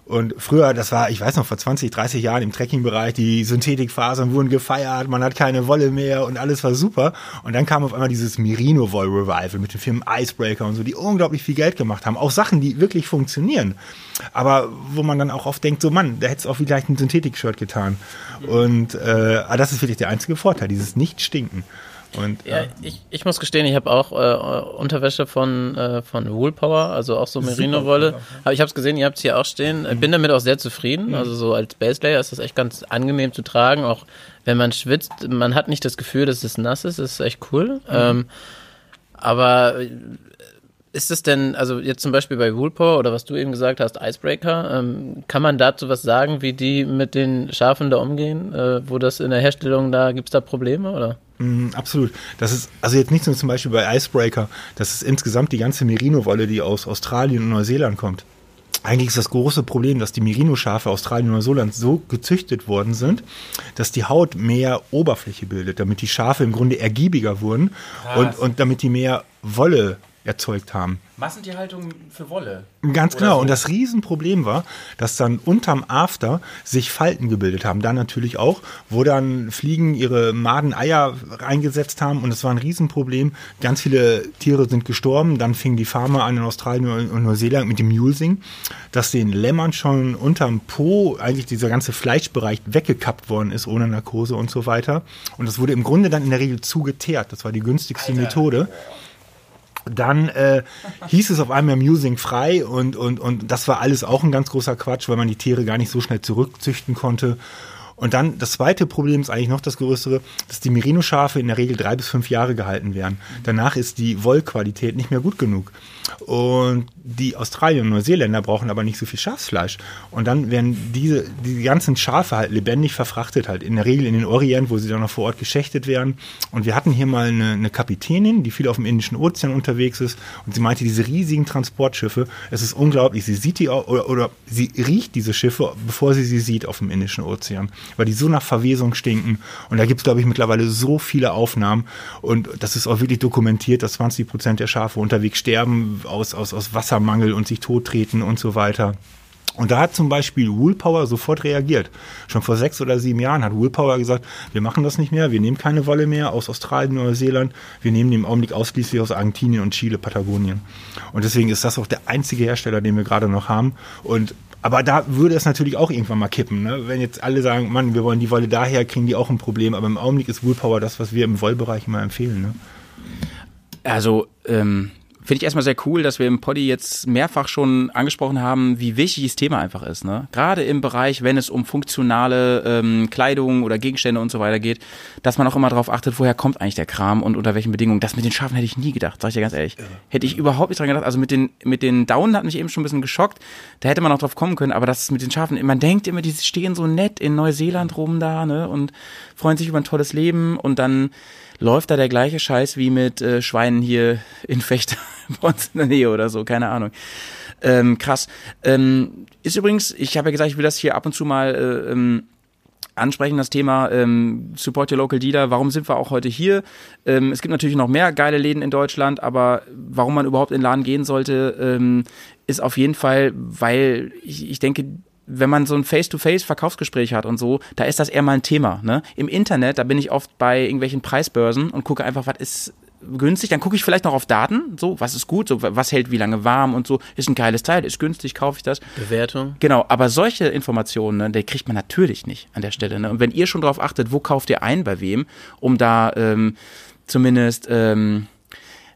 Und früher, das war, ich weiß noch, vor 20, 30 Jahren im Trekkingbereich, die Synthetikfasern wurden gefeiert, man hat keine Wolle mehr und alles war super. Und dann kam auf einmal dieses Merino-Woll-Revival mit den Firmen Icebreaker und so, die unglaublich viel Geld gemacht haben. Auch Sachen, die wirklich funktionieren. Aber wo man dann auch oft denkt, so Mann, da hätte es auch vielleicht ein Synthetik-Shirt getan. Und äh, aber das ist wirklich der einzige Vorteil, dieses Nicht-Stinken. Und Ja, ich, ich muss gestehen, ich habe auch äh, Unterwäsche von, äh, von Woolpower, also auch so Merino-Wolle. Aber ich habe es gesehen, ihr habt es hier auch stehen. Ich Bin damit auch sehr zufrieden. Also so als Baselayer ist das echt ganz angenehm zu tragen. Auch wenn man schwitzt, man hat nicht das Gefühl, dass es nass ist. Das ist echt cool. Ähm, aber äh, ist es denn, also jetzt zum Beispiel bei Woolpower oder was du eben gesagt hast, Icebreaker, ähm, kann man dazu was sagen, wie die mit den Schafen da umgehen? Äh, wo das in der Herstellung da, gibt es da Probleme oder? Mm, Absolut. Das ist also jetzt nicht nur zum Beispiel bei Icebreaker, das ist insgesamt die ganze Merino-Wolle, die aus Australien und Neuseeland kommt. Eigentlich ist das große Problem, dass die Merino-Schafe Australien und Neuseeland so gezüchtet worden sind, dass die Haut mehr Oberfläche bildet, damit die Schafe im Grunde ergiebiger wurden und, und damit die mehr Wolle erzeugt haben. Massentierhaltung für Wolle. Ganz genau. so. Und das Riesenproblem war, dass dann unterm After sich Falten gebildet haben. Da natürlich auch, wo dann Fliegen ihre Madeneier reingesetzt haben. Und es war ein Riesenproblem. Ganz viele Tiere sind gestorben. Dann fingen die Farmer an in Australien und Neuseeland mit dem Mulesing, dass den Lämmern schon unterm Po eigentlich dieser ganze Fleischbereich weggekappt worden ist, ohne Narkose und so weiter. Und das wurde im Grunde dann in der Regel zugeteert. Das war die günstigste Methode dann äh, hieß es auf einmal Musing frei und, und, und das war alles auch ein ganz großer Quatsch, weil man die Tiere gar nicht so schnell zurückzüchten konnte. Und dann das zweite Problem ist eigentlich noch das größere, dass die Merino-Schafe in der Regel drei bis fünf Jahre gehalten werden. Danach ist die Wollqualität nicht mehr gut genug. Und die Australier und Neuseeländer brauchen aber nicht so viel Schafsfleisch. Und dann werden diese, die ganzen Schafe halt lebendig verfrachtet, halt in der Regel in den Orient, wo sie dann noch vor Ort geschächtet werden. Und wir hatten hier mal eine, eine Kapitänin, die viel auf dem Indischen Ozean unterwegs ist. Und sie meinte, diese riesigen Transportschiffe, es ist unglaublich. Sie sieht die, oder, oder sie riecht diese Schiffe, bevor sie sie sieht auf dem Indischen Ozean. Weil die so nach Verwesung stinken. Und da gibt es, glaube ich, mittlerweile so viele Aufnahmen. Und das ist auch wirklich dokumentiert, dass 20 Prozent der Schafe unterwegs sterben aus, aus, aus Wassermangel und sich tottreten und so weiter. Und da hat zum Beispiel Woolpower sofort reagiert. Schon vor sechs oder sieben Jahren hat Woolpower gesagt, wir machen das nicht mehr, wir nehmen keine Wolle mehr aus Australien, Neuseeland, wir nehmen die im Augenblick ausschließlich aus Argentinien und Chile, Patagonien. Und deswegen ist das auch der einzige Hersteller, den wir gerade noch haben. Und aber da würde es natürlich auch irgendwann mal kippen. Ne? Wenn jetzt alle sagen, Mann, wir wollen die Wolle daher, kriegen die auch ein Problem. Aber im Augenblick ist Woolpower das, was wir im Wollbereich immer empfehlen. Ne? Also, ähm, finde ich erstmal sehr cool, dass wir im Poddy jetzt mehrfach schon angesprochen haben, wie wichtig das Thema einfach ist. Ne? Gerade im Bereich, wenn es um funktionale ähm, Kleidung oder Gegenstände und so weiter geht, dass man auch immer darauf achtet, woher kommt eigentlich der Kram und unter welchen Bedingungen. Das mit den Schafen hätte ich nie gedacht, sag ich dir ganz ehrlich. Hätte ich überhaupt nicht dran gedacht. Also mit den, mit den Daunen hat mich eben schon ein bisschen geschockt. Da hätte man auch drauf kommen können, aber das mit den Schafen, man denkt immer, die stehen so nett in Neuseeland rum da, ne? Und freuen sich über ein tolles Leben und dann läuft da der gleiche Scheiß wie mit äh, Schweinen hier in Fechter bei uns in der Nähe oder so, keine Ahnung. Ähm, krass. Ähm, ist übrigens, ich habe ja gesagt, ich will das hier ab und zu mal äh, ähm, ansprechen, das Thema ähm, Support Your Local Dealer. Warum sind wir auch heute hier? Ähm, es gibt natürlich noch mehr geile Läden in Deutschland, aber warum man überhaupt in den Laden gehen sollte, ähm, ist auf jeden Fall, weil ich, ich denke, wenn man so ein Face-to-Face-Verkaufsgespräch hat und so, da ist das eher mal ein Thema. Ne? Im Internet, da bin ich oft bei irgendwelchen Preisbörsen und gucke einfach, was ist günstig, dann gucke ich vielleicht noch auf Daten, so, was ist gut, so, was hält wie lange warm und so, ist ein geiles Teil, ist günstig, kaufe ich das. Bewertung. Genau, aber solche Informationen, ne, die kriegt man natürlich nicht an der Stelle. Ne? Und wenn ihr schon darauf achtet, wo kauft ihr ein, bei wem, um da ähm, zumindest ähm,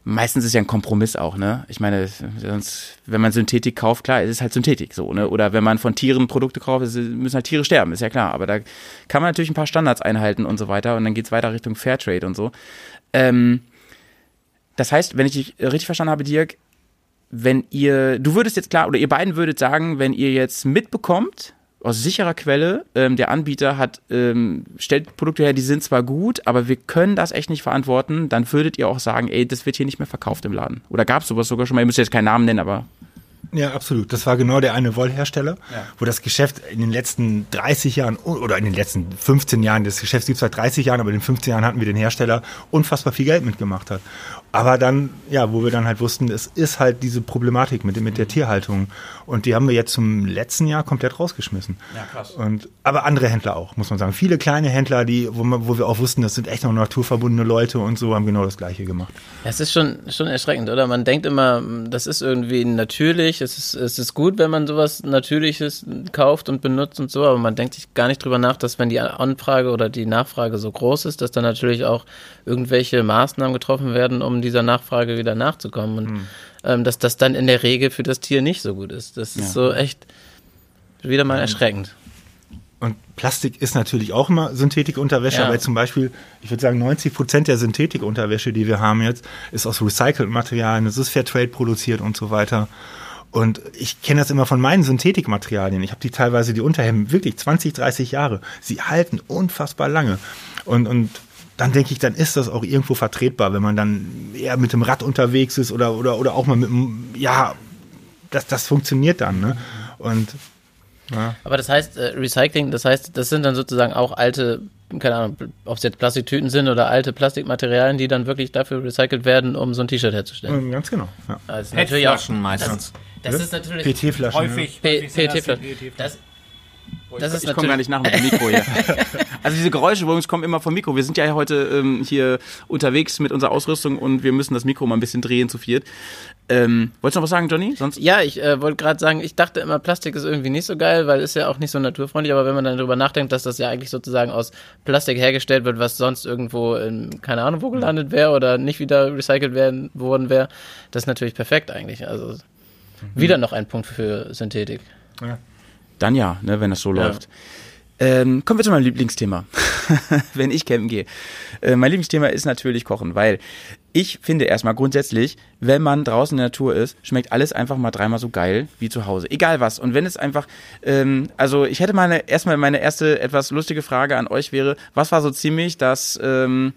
meistens ist ja ein Kompromiss auch, ne? Ich meine, sonst, wenn man Synthetik kauft, klar, es ist halt Synthetik so, ne? Oder wenn man von Tieren Produkte kauft, es müssen halt Tiere sterben, ist ja klar. Aber da kann man natürlich ein paar Standards einhalten und so weiter und dann geht's weiter Richtung Fairtrade und so. Ähm, das heißt, wenn ich dich richtig verstanden habe, Dirk, wenn ihr, du würdest jetzt klar, oder ihr beiden würdet sagen, wenn ihr jetzt mitbekommt, aus sicherer Quelle, ähm, der Anbieter hat, ähm, stellt Produkte her, die sind zwar gut, aber wir können das echt nicht verantworten, dann würdet ihr auch sagen, ey, das wird hier nicht mehr verkauft im Laden. Oder gab es sowas sogar schon mal, ihr müsst jetzt keinen Namen nennen, aber Ja, absolut. Das war genau der eine Wollhersteller, wo das Geschäft in den letzten 30 Jahren oder in den letzten 15 Jahren, das Geschäft gibt es seit 30 Jahren, aber in den 15 Jahren hatten wir den Hersteller unfassbar viel Geld mitgemacht hat. Aber dann, ja, wo wir dann halt wussten, es ist halt diese Problematik mit, mit der Tierhaltung. Und die haben wir jetzt zum letzten Jahr komplett rausgeschmissen. Ja, krass. Und, aber andere Händler auch, muss man sagen. Viele kleine Händler, die, wo, man, wo wir auch wussten, das sind echt noch naturverbundene Leute und so, haben genau das Gleiche gemacht. Ja, es ist schon, schon erschreckend, oder? Man denkt immer, das ist irgendwie natürlich, es ist, es ist gut, wenn man sowas Natürliches kauft und benutzt und so, aber man denkt sich gar nicht drüber nach, dass wenn die Anfrage oder die Nachfrage so groß ist, dass dann natürlich auch irgendwelche Maßnahmen getroffen werden, um dieser Nachfrage wieder nachzukommen. Und ähm, dass das dann in der Regel für das Tier nicht so gut ist. Das ist so echt wieder mal erschreckend. Und Plastik ist natürlich auch immer Synthetikunterwäsche, Ja. weil zum Beispiel, ich würde sagen, 90 Prozent der Synthetikunterwäsche, die wir haben jetzt, ist aus recycelten Materialien, es ist Fairtrade produziert und so weiter. Und ich kenne das immer von meinen Synthetikmaterialien. Ich habe die teilweise, die Unterhemden, wirklich 20, 30 Jahre. Sie halten unfassbar lange. Und, und dann denke ich, dann ist das auch irgendwo vertretbar, wenn man dann eher mit dem Rad unterwegs ist oder, oder, oder auch mal mit dem, ja, das, das funktioniert dann. Ne? Und Aber das heißt, äh, Recycling, das heißt, das sind dann sozusagen auch alte keine Ahnung, ob es jetzt Plastiktüten sind oder alte Plastikmaterialien, die dann wirklich dafür recycelt werden, um so ein T-Shirt herzustellen. Ähm, Ganz genau. Ja. Also natürlich auch, PET-Flaschen meistens. das ist natürlich PT-Flaschen. Häufig, P- häufig sind das. Das, das ist Ich komme gar nicht nach mit dem Mikro hier. also diese Geräusche übrigens kommen immer vom Mikro. Wir sind ja heute ähm, hier unterwegs mit unserer Ausrüstung und wir müssen das Mikro mal ein bisschen drehen zu viert. Ähm, wolltest du noch was sagen, Johnny? Sonst Ja, ich äh, wollte gerade sagen, ich dachte immer, Plastik ist irgendwie nicht so geil, weil ist ja auch nicht so naturfreundlich, aber wenn man dann darüber nachdenkt, dass das ja eigentlich sozusagen aus Plastik hergestellt wird, was sonst irgendwo in, keine Ahnung, wo gelandet wäre oder nicht wieder recycelt werden worden wäre, das ist natürlich perfekt eigentlich. Also wieder noch ein Punkt für Synthetik. Dann ja, ne, wenn das so läuft. Ähm, kommen wir zu meinem Lieblingsthema, wenn ich campen gehe. Äh, mein Lieblingsthema ist natürlich Kochen, weil ich finde erstmal grundsätzlich, wenn man draußen in der Natur ist, schmeckt alles einfach mal dreimal so geil wie zu Hause. Egal was. Und wenn es einfach, ähm, also ich hätte meine, erstmal meine erste etwas lustige Frage an euch wäre, was war so ziemlich das, ähm,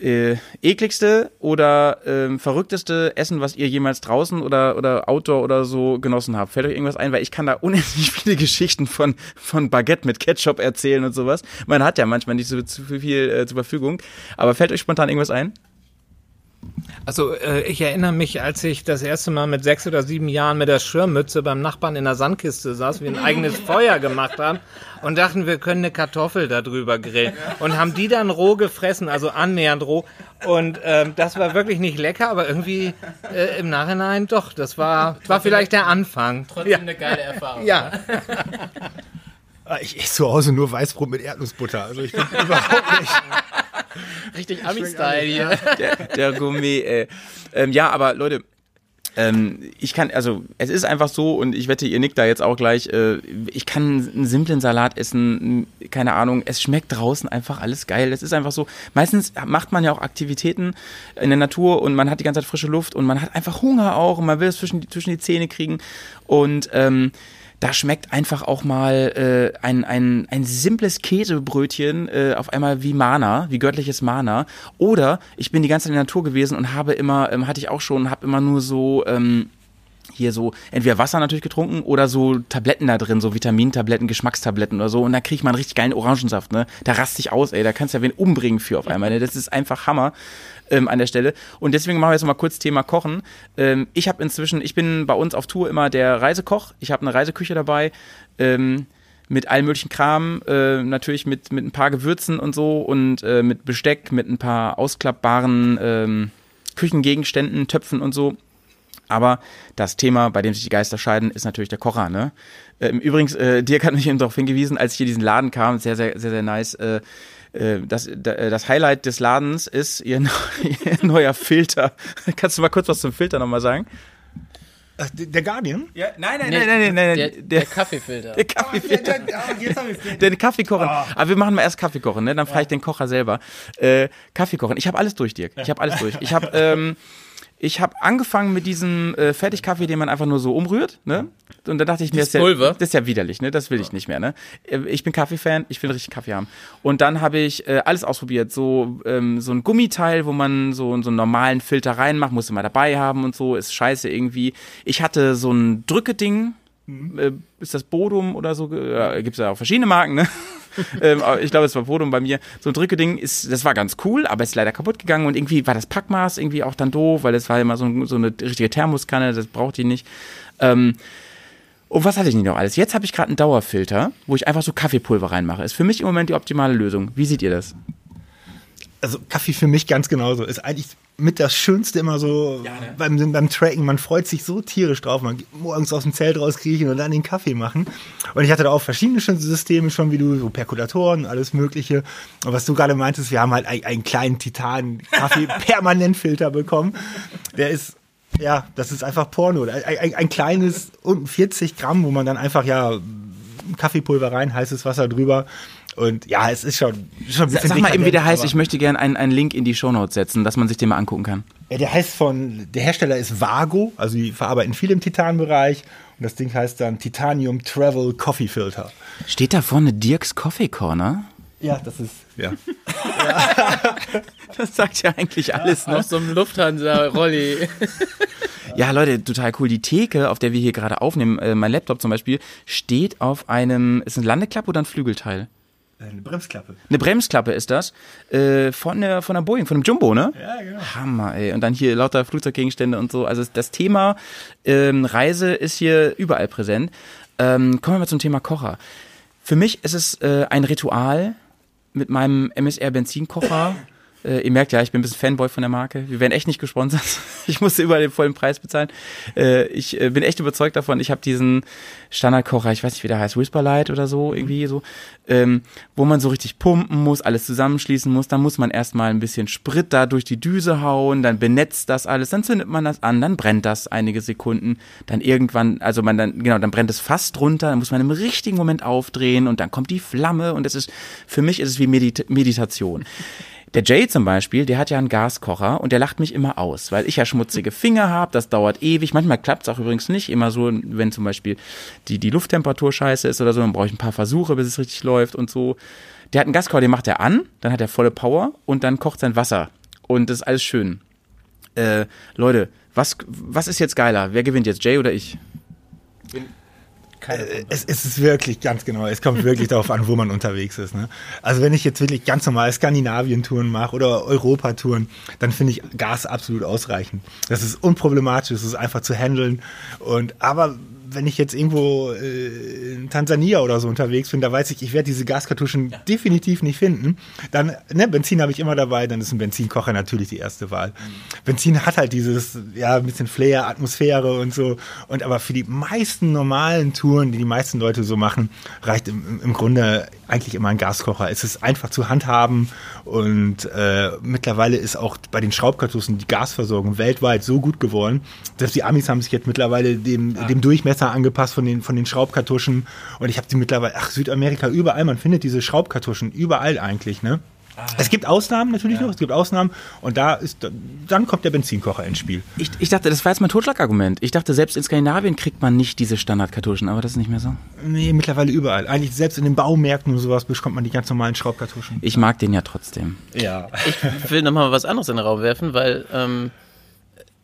äh, ekligste oder ähm, verrückteste Essen, was ihr jemals draußen oder, oder Outdoor oder so genossen habt? Fällt euch irgendwas ein? Weil ich kann da unendlich viele Geschichten von, von Baguette mit Ketchup erzählen und sowas. Man hat ja manchmal nicht so viel äh, zur Verfügung. Aber fällt euch spontan irgendwas ein? Also äh, ich erinnere mich, als ich das erste Mal mit sechs oder sieben Jahren mit der Schirmmütze beim Nachbarn in der Sandkiste saß, wir ein eigenes Feuer gemacht haben und dachten, wir können eine Kartoffel da drüber grillen und haben die dann roh gefressen, also annähernd roh. Und ähm, das war wirklich nicht lecker, aber irgendwie äh, im Nachhinein doch. Das war, war vielleicht der Anfang. Trotzdem eine geile Erfahrung. Ja, Ah, Ich esse zu Hause nur Weißbrot mit Erdnussbutter. Also ich bin überhaupt nicht. Richtig Ami-Style hier. Der, der Gourmet, äh. ähm, Ja, aber Leute, ähm, ich kann, also es ist einfach so und ich wette, ihr nickt da jetzt auch gleich, äh, ich kann einen simplen Salat essen, keine Ahnung, es schmeckt draußen einfach alles geil. Es ist einfach so, meistens macht man ja auch Aktivitäten in der Natur und man hat die ganze Zeit frische Luft und man hat einfach Hunger auch und man will es zwischen, die- zwischen die Zähne kriegen und ähm, da schmeckt einfach auch mal äh, ein, ein, ein simples Käsebrötchen äh, auf einmal wie Mana, wie göttliches Mana. Oder ich bin die ganze Zeit in der Natur gewesen und habe immer, ähm, hatte ich auch schon, habe immer nur so ähm, hier so entweder Wasser natürlich getrunken oder so Tabletten da drin, so Vitamintabletten, Geschmackstabletten oder so. Und da kriegt man richtig geilen Orangensaft, ne? Da rast ich aus, ey. Da kannst du ja wen umbringen für auf einmal. Ne? Das ist einfach Hammer ähm, an der Stelle. Und deswegen machen wir jetzt mal kurz Thema Kochen. Ähm, ich habe inzwischen, ich bin bei uns auf Tour immer der Reisekoch. Ich habe eine Reiseküche dabei. Ähm, mit allem möglichen Kram, äh, natürlich mit, mit ein paar Gewürzen und so und äh, mit Besteck, mit ein paar ausklappbaren ähm, Küchengegenständen, Töpfen und so. Aber das Thema, bei dem sich die Geister scheiden, ist natürlich der Kocher. Ne? Ähm, übrigens, äh, Dirk hat mich eben darauf hingewiesen, als ich hier diesen Laden kam, sehr, sehr, sehr, sehr nice. Äh, das, da- äh, das Highlight des Ladens ist ihr, neu- ihr neuer Filter. Kannst du mal kurz was zum Filter nochmal sagen? Ach, der Guardian? Ja, nein, nein, Nee, nein, Der, der Kaffeefilter. der Kaffeefilter. jetzt habe ich Den Kaffee kochen. Aber wir machen mal erst Kaffee kochen, ne? Dann frage ich den Kocher selber. Äh, Kaffee kochen. Ich habe alles durch, Dirk. Ich habe alles durch. Ich habe ähm, ich habe angefangen mit diesem äh, Fertigkaffee, den man einfach nur so umrührt, ne? Und da dachte ich mir, das ist, ja, das ist ja widerlich, ne? Das will ich nicht mehr, ne? Äh, Ich bin Kaffeefan, ich will richtig Kaffee haben. Und dann habe ich äh, alles ausprobiert, so ähm, so ein Gummiteil, wo man so so einen normalen Filter reinmacht, musste mal dabei haben und so, ist scheiße irgendwie. Ich hatte so ein Drückeding, äh, ist das Bodum oder so, äh, gibt es ja auch verschiedene Marken, ne? ähm, ich glaube, es war Bodum bei mir. So ein Drückeding ist, das war ganz cool, aber ist leider kaputt gegangen und irgendwie war das Packmaß irgendwie auch dann doof, weil es war immer so, so eine richtige Thermoskanne, das braucht die nicht. Ähm, und was hatte ich nicht noch alles? Jetzt habe ich gerade einen Dauerfilter, wo ich einfach so Kaffeepulver reinmache. Ist für mich im Moment die optimale Lösung. Wie seht ihr das? also Kaffee für mich ganz genauso. Ist eigentlich mit das Schönste immer so beim, beim Tracken. Man freut sich so tierisch drauf. Man geht morgens aus dem Zelt rauskriechen und dann den Kaffee machen. Und ich hatte da auch verschiedene Systeme schon, wie du, so Perkulatoren, alles Mögliche. Und was du gerade meintest, wir haben halt einen, einen kleinen Titan-Kaffee-Permanentfilter bekommen. Der ist ja, das ist einfach Porno. Ein, ein, ein kleines, unten 40 Gramm, wo man dann einfach ja Kaffeepulver rein, heißes Wasser drüber. Und ja, es ist schon, schon ein bisschen Sag mal eben, wie der heißt. Ich möchte gerne einen, einen Link in die Shownotes setzen, dass man sich den mal angucken kann. Ja, der heißt von, der Hersteller ist Vago, also die verarbeiten viel im Titanbereich. Und das Ding heißt dann Titanium Travel Coffee Filter. Steht da vorne Dirks Coffee Corner? Ja, das ist, ja. Das sagt ja eigentlich alles, ne? Aus so einem Lufthansa-Rolli. Ja, Leute, total cool. Die Theke, auf der wir hier gerade aufnehmen, äh, mein Laptop zum Beispiel, steht auf einem, ist ein Landeklappe oder ein Flügelteil? Eine Bremsklappe. Eine Bremsklappe ist das. Äh, von der, von der Boeing, von dem Jumbo, ne? Ja, genau. Hammer, ey. Und dann hier lauter Flugzeuggegenstände und so. Also das Thema ähm, Reise ist hier überall präsent. Ähm, kommen wir mal zum Thema Kocher. Für mich ist es äh, ein Ritual mit meinem MSR Benzinkocher. Äh, ihr merkt ja, ich bin ein bisschen Fanboy von der Marke. Wir werden echt nicht gesponsert. Ich musste überall den vollen Preis bezahlen. Äh, ich äh, bin echt überzeugt davon. Ich habe diesen Standardkocher, ich weiß nicht, wie der heißt, Whisperlight oder so, irgendwie so, ähm, wo man so richtig pumpen muss, alles zusammenschließen muss. Dann muss man erstmal ein bisschen Sprit da durch die Düse hauen, dann benetzt das alles, dann zündet man das an, dann brennt das einige Sekunden. Dann irgendwann, also man dann, genau, dann brennt es fast runter, dann muss man im richtigen Moment aufdrehen und dann kommt die Flamme und es ist, für mich ist es wie Medit Meditation. Der Jay zum Beispiel, der hat ja einen Gaskocher und der lacht mich immer aus, weil ich ja schmutzige Finger habe, das dauert ewig. Manchmal klappt es auch übrigens nicht. Immer so, wenn zum Beispiel die, die Lufttemperatur scheiße ist oder so, dann brauche ich ein paar Versuche, bis es richtig läuft und so. Der hat einen Gaskocher, den macht er an, dann hat er volle Power und dann kocht sein Wasser. Und das ist alles schön. Äh, Leute, was, was ist jetzt geiler? Wer gewinnt jetzt, Jay oder ich? Äh, Es, es ist wirklich ganz genau, es kommt wirklich darauf an, wo man unterwegs ist. Ne? Also wenn ich jetzt wirklich ganz normal Skandinavien-Touren mache oder Europa-Touren, dann finde ich Gas absolut ausreichend. Das ist unproblematisch, es ist einfach zu handeln. Und aber wenn ich jetzt irgendwo äh, in Tansania oder so unterwegs bin, da weiß ich, ich werde diese Gaskartuschen definitiv nicht finden. Dann, ne, Benzin habe ich immer dabei, dann ist ein Benzinkocher natürlich die erste Wahl. Benzin hat halt dieses, ja, ein bisschen Flair, Atmosphäre und so. Und aber für die meisten normalen Touren, die die meisten Leute so machen, reicht im, im Grunde eigentlich immer ein Gaskocher. Es ist einfach zu handhaben und äh, mittlerweile ist auch bei den Schraubkartuschen die Gasversorgung weltweit so gut geworden, dass die Amis haben sich jetzt mittlerweile dem, dem Durchmesser angepasst von den, von den Schraubkartuschen und ich habe die mittlerweile, ach Südamerika, überall, man findet diese Schraubkartuschen überall eigentlich, ne? Es gibt Ausnahmen natürlich noch, es gibt Ausnahmen und da ist, dann kommt der Benzinkocher ins Spiel. Ich, ich dachte, das war jetzt mein Totschlagargument. Ich dachte, selbst in Skandinavien kriegt man nicht diese Standardkartuschen, aber das ist nicht mehr so. Nee, mittlerweile überall. Eigentlich selbst in den Baumärkten und sowas bekommt man die ganz normalen Schraubkartuschen. Ich mag den ja trotzdem. Ja. Ich will nochmal was anderes in den Raum werfen, weil ähm,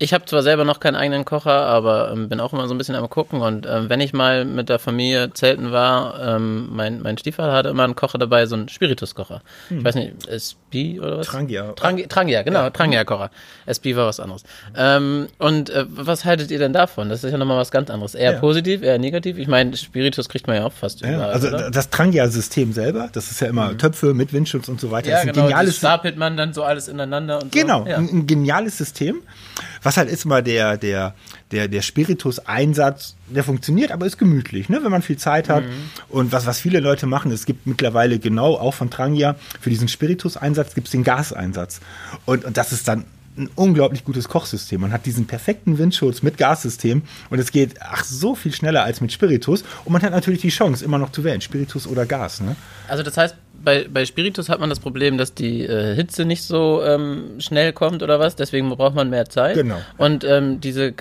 ich habe zwar selber noch keinen eigenen Kocher, aber ähm, bin auch immer so ein bisschen am gucken und ähm, wenn ich mal mit der Familie zelten war, ähm, mein, mein Stiefvater hatte immer einen Kocher dabei, so einen Spirituskocher. Ich weiß nicht, SB oder was? Trangia. Trangia, Trangia genau, Trangia-Kocher. SB war was anderes. Ähm, und äh, was haltet ihr denn davon? Das ist ja nochmal was ganz anderes. Eher Ja. positiv, eher negativ? Ich meine, Spiritus kriegt man ja auch fast Ja, überall, also oder? das Trangia-System selber, das ist ja immer Töpfe mit Windschutz und so weiter. ja, das ist ein genau, das geniales stapelt man dann so alles ineinander und Genau, so. Ja. ein, ein geniales System. Was halt ist immer der, der, der, der Spiritus-Einsatz, der funktioniert, aber ist gemütlich, ne, wenn man viel Zeit hat. Und was, was viele Leute machen, es gibt mittlerweile genau auch von Trangia, für diesen Spiritus-Einsatz gibt es den Gaseinsatz. Und, und das ist dann ein unglaublich gutes Kochsystem. Man hat diesen perfekten Windschutz mit Gassystem und es geht ach so viel schneller als mit Spiritus. Und man hat natürlich die Chance, immer noch zu wählen, Spiritus oder Gas. Ne? Also das heißt, bei, bei Spiritus hat man das Problem, dass die äh, Hitze nicht so ähm, schnell kommt oder was, deswegen braucht man mehr Zeit. Genau. Und ähm, diese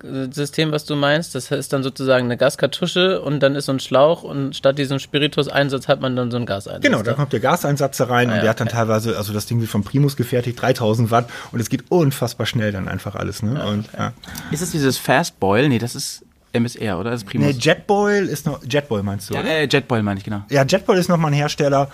Gassystem, was du meinst, das ist dann sozusagen eine Gaskartusche und dann ist so ein Schlauch und statt diesem Spiritus-Einsatz hat man dann so einen Gaseinsatz. Genau, da kommt der Gaseinsatz rein und ja, der hat dann teilweise, also das Ding wird von Primus gefertigt, 3000 Watt und es geht unfassbar schnell dann einfach alles. Ne? und, ja. Ist es dieses Fast Boil? Nee, das ist MSR, oder? Das ist Primus. Nee, Jetboil ist noch, Jetboil meinst du? ja, äh, Jetboil meine ich, genau. Ja, Jetboil ist nochmal ein Hersteller,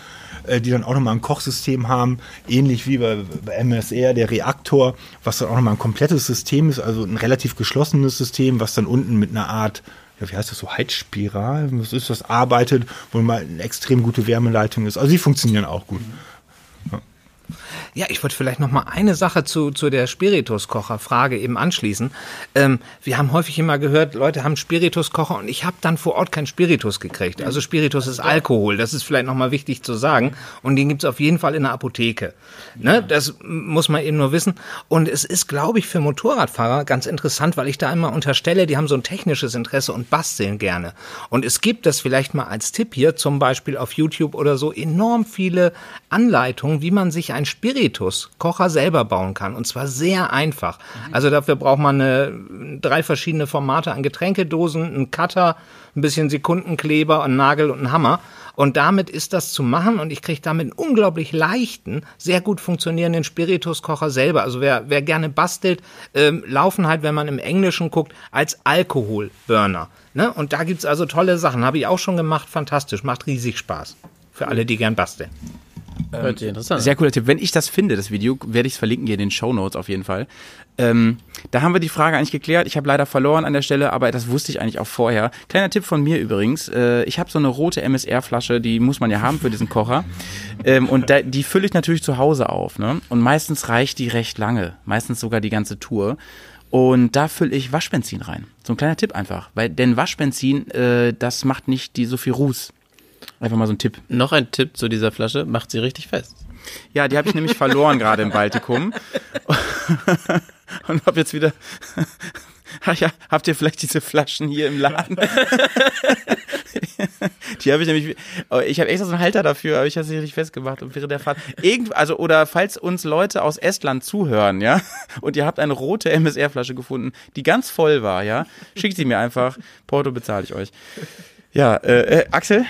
äh, die dann auch nochmal ein Kochsystem haben, ähnlich wie bei, bei MSR, der Reaktor, was dann auch nochmal ein komplettes System ist, also ein relativ geschlossenes System, was dann unten mit einer Art, ja, wie heißt das so, Heizspiral, was ist das, arbeitet, wo mal eine extrem gute Wärmeleitung ist. Also die funktionieren auch gut. Ja, ich wollte vielleicht noch mal eine Sache zu, zu der Spirituskocher-Frage eben anschließen. Ähm, wir haben häufig immer gehört, Leute haben Spirituskocher und ich habe dann vor Ort kein Spiritus gekriegt. Also Spiritus ist Alkohol, das ist vielleicht noch mal wichtig zu sagen. Und den gibt's auf jeden Fall in der Apotheke. Ne? Das muss man eben nur wissen. Und es ist, glaube ich, für Motorradfahrer ganz interessant, weil ich da immer unterstelle, die haben so ein technisches Interesse und basteln gerne. Und es gibt das vielleicht mal als Tipp hier, zum Beispiel auf YouTube oder so, enorm viele Anleitungen, wie man sich ein Spiritus-Kocher selber bauen kann. Und zwar sehr einfach. Also dafür braucht man eine, drei verschiedene Formate an Getränkedosen, einen Cutter, ein bisschen Sekundenkleber, einen Nagel und einen Hammer. Und damit ist das zu machen und ich kriege damit einen unglaublich leichten, sehr gut funktionierenden Spirituskocher selber. Also wer, wer gerne bastelt, ähm, laufen halt, wenn man im Englischen guckt, als Alkoholburner. Ne? Und da gibt's also tolle Sachen. Habe ich auch schon gemacht, fantastisch, macht riesig Spaß. Für alle, die gern basteln. Hört sich interessant. an. Sehr cooler Tipp. Wenn ich das finde, das Video, werde ich es verlinken hier in den Show Notes auf jeden Fall. Ähm, da haben wir die Frage eigentlich geklärt. Ich habe leider verloren an der Stelle, aber das wusste ich eigentlich auch vorher. Kleiner Tipp von mir übrigens. Äh, ich habe so eine rote MSR-Flasche, die muss man ja haben für diesen Kocher. Ähm, und da, die fülle ich natürlich zu Hause auf. Ne? Und meistens reicht die recht lange. Meistens sogar die ganze Tour. Und da fülle ich Waschbenzin rein. So ein kleiner Tipp einfach. Weil, denn Waschbenzin, äh, das macht nicht die so viel Ruß. Einfach mal so ein Tipp. Noch ein Tipp zu dieser Flasche, macht sie richtig fest. Ja, die habe ich nämlich verloren gerade im Baltikum. Und habe jetzt wieder. Ach ja, habt ihr vielleicht diese Flaschen hier im Laden? Die habe ich nämlich. oh, Ich habe extra so einen Halter dafür, aber ich habe sie richtig festgemacht und während der Fahrt. Irgend, also, oder falls uns Leute aus Estland zuhören, ja, und ihr habt eine rote MSR-Flasche gefunden, die ganz voll war, ja, schickt sie mir einfach. Porto bezahle ich euch. Ja, äh, äh, Axel?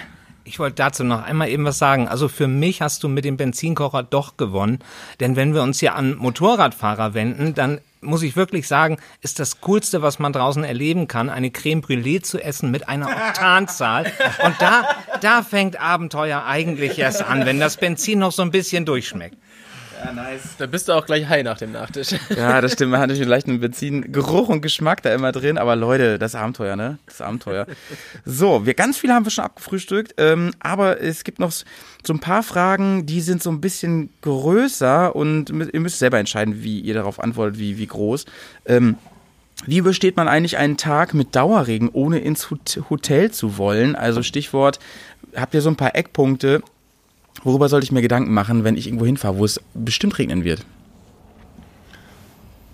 Ich wollte dazu noch einmal eben was sagen. Also für mich hast du mit dem Benzinkocher doch gewonnen. Denn wenn wir uns hier an Motorradfahrer wenden, dann muss ich wirklich sagen, ist das Coolste, was man draußen erleben kann, eine Creme Brûlée zu essen mit einer Oktanzahl. Und da, da fängt Abenteuer eigentlich erst an, wenn das Benzin noch so ein bisschen durchschmeckt. Da bist du auch gleich high nach dem Nachtisch. Ja, das stimmt. Man hat natürlich leicht einen Benzingeruch und Geschmack da immer drin. Aber Leute, das Abenteuer, ne? Das Abenteuer. So, wir ganz viele haben wir schon abgefrühstückt. Ähm, aber es gibt noch so ein paar Fragen, die sind so ein bisschen größer und ihr müsst selber entscheiden, wie ihr darauf antwortet, wie, wie groß. Ähm, wie übersteht man eigentlich einen Tag mit Dauerregen, ohne ins Hot- Hotel zu wollen? Also Stichwort, habt ihr so ein paar Eckpunkte? Worüber sollte ich mir Gedanken machen, wenn ich irgendwo hinfahre, wo es bestimmt regnen wird?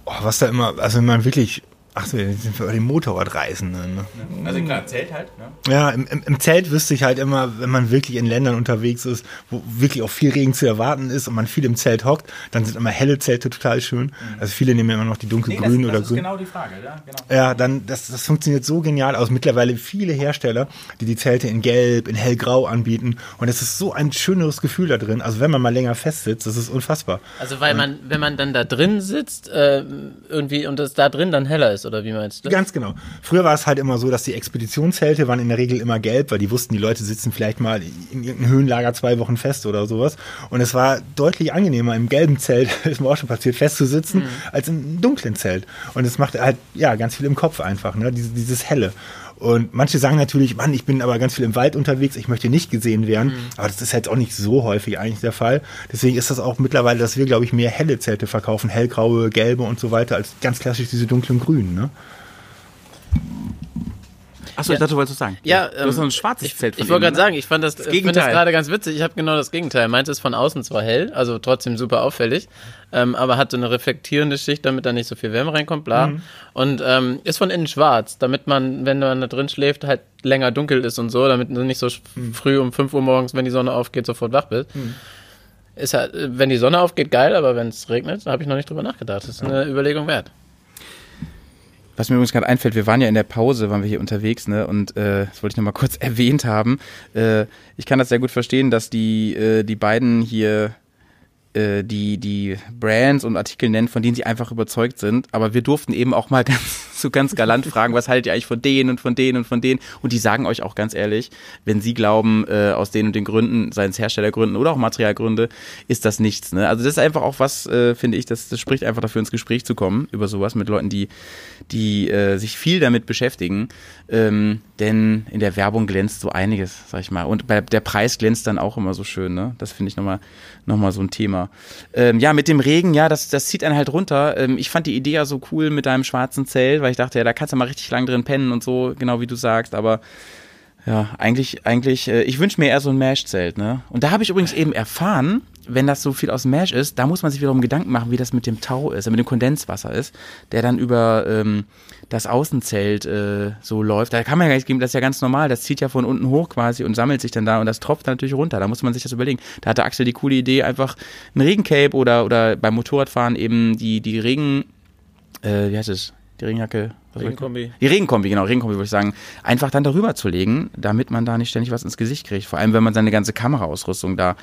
Oh, was da immer, also wenn man wirklich, ach so, jetzt sind wir bei den Motorradreisenden. Ne? Also klar, Zelt halt, ne? Ja, im, im, im Zelt wüsste ich halt immer, wenn man wirklich in Ländern unterwegs ist, wo wirklich auch viel Regen zu erwarten ist und man viel im Zelt hockt, dann sind immer helle Zelte total schön. Also viele nehmen immer noch die dunkelgrün oder grün. genau die Frage, ja, genau. Ja, dann, das, das funktioniert so genial aus. Mittlerweile viele Hersteller, die die Zelte in Gelb, in Hellgrau anbieten. Und es ist so ein schöneres Gefühl da drin. Also wenn man mal länger festsitzt, das ist unfassbar. Also weil man, wenn man dann da drin sitzt, äh, irgendwie und es da drin dann heller ist, oder wie meinst du? Ganz genau. Früher war es halt immer so, dass die Expeditionszelte waren in der Regel immer gelb, weil die wussten, die Leute sitzen vielleicht mal in irgendeinem Höhenlager zwei Wochen fest oder sowas. Und es war deutlich angenehmer, im gelben Zelt, ist mir auch schon passiert, festzusitzen, als im dunklen Zelt. Und es macht halt, ja, ganz viel im Kopf einfach, ne? Dieses, dieses Helle. Und manche sagen natürlich, Mann, ich bin aber ganz viel im Wald unterwegs, ich möchte nicht gesehen werden. Aber das ist jetzt auch nicht so häufig eigentlich der Fall. Deswegen ist das auch mittlerweile, dass wir, glaube ich, mehr helle Zelte verkaufen, hellgraue, gelbe und so weiter, als ganz klassisch diese dunklen grünen. Ne? Achso, ich dachte, du wolltest sagen. Ja, du hast so ein schwarzes ich, Zelt von Ich wollte gerade sagen, ich fand das, ich find das gerade ganz witzig. Ich habe genau das Gegenteil. Meins ist von außen zwar hell, also trotzdem super auffällig, ähm, aber hat so eine reflektierende Schicht, damit da nicht so viel Wärme reinkommt, bla. Mhm. Und ähm, ist von innen schwarz, damit man, wenn man da drin schläft, halt länger dunkel ist und so, damit du nicht so Mhm. früh um 5 Uhr morgens, wenn die Sonne aufgeht, sofort wach bist. Ist halt, wenn die Sonne aufgeht, geil, aber wenn es regnet, habe ich noch nicht drüber nachgedacht. Das ist eine Überlegung wert. Was mir übrigens gerade einfällt, wir waren ja in der Pause, waren wir hier unterwegs, ne? Und äh, das wollte ich nochmal kurz erwähnt haben. Äh, ich kann das sehr gut verstehen, dass die, äh, die beiden hier äh, die, die Brands und Artikel nennen, von denen sie einfach überzeugt sind. Aber wir durften eben auch mal ganz, so ganz galant fragen, was haltet ihr eigentlich von denen und von denen und von denen? Und die sagen euch auch ganz ehrlich, wenn sie glauben, äh, aus den und den Gründen, seien es Herstellergründen oder auch Materialgründe, ist das nichts. Ne? Also das ist einfach auch was, äh, finde ich, das, das spricht einfach dafür, ins Gespräch zu kommen über sowas mit Leuten, die, die äh, sich viel damit beschäftigen. Ähm, denn in der Werbung glänzt so einiges, sag ich mal. Und bei, der Preis glänzt dann auch immer so schön, ne? Das finde ich nochmal noch mal so ein Thema. Ähm, ja, mit dem Regen, ja, das, das zieht einen halt runter. Ähm, ich fand die Idee ja so cool mit deinem schwarzen Zelt, weil ich dachte, ja, da kannst du mal richtig lang drin pennen und so, genau wie du sagst, aber ja, eigentlich, eigentlich, äh, ich wünsche mir eher so ein Mesh-Zelt, ne? Und da habe ich übrigens eben erfahren, wenn das so viel aus Mesh ist, da muss man sich wiederum Gedanken machen, wie das mit dem Tau ist, mit dem Kondenswasser ist, der dann über ähm, das Außenzelt äh, so läuft. Da kann man ja gar nicht geben, das ist ja ganz normal, das zieht ja von unten hoch quasi und sammelt sich dann da und das tropft dann natürlich runter. Da muss man sich das überlegen. Da hatte Axel die coole Idee, einfach ein Regencape oder, oder beim Motorradfahren eben die, die Regen, äh, wie heißt es? Die Regenjacke. Regenkombi. Die Regenkombi, genau, Regenkombi würde ich sagen, einfach dann darüber zu legen, damit man da nicht ständig was ins Gesicht kriegt. Vor allem, wenn man seine ganze Kameraausrüstung da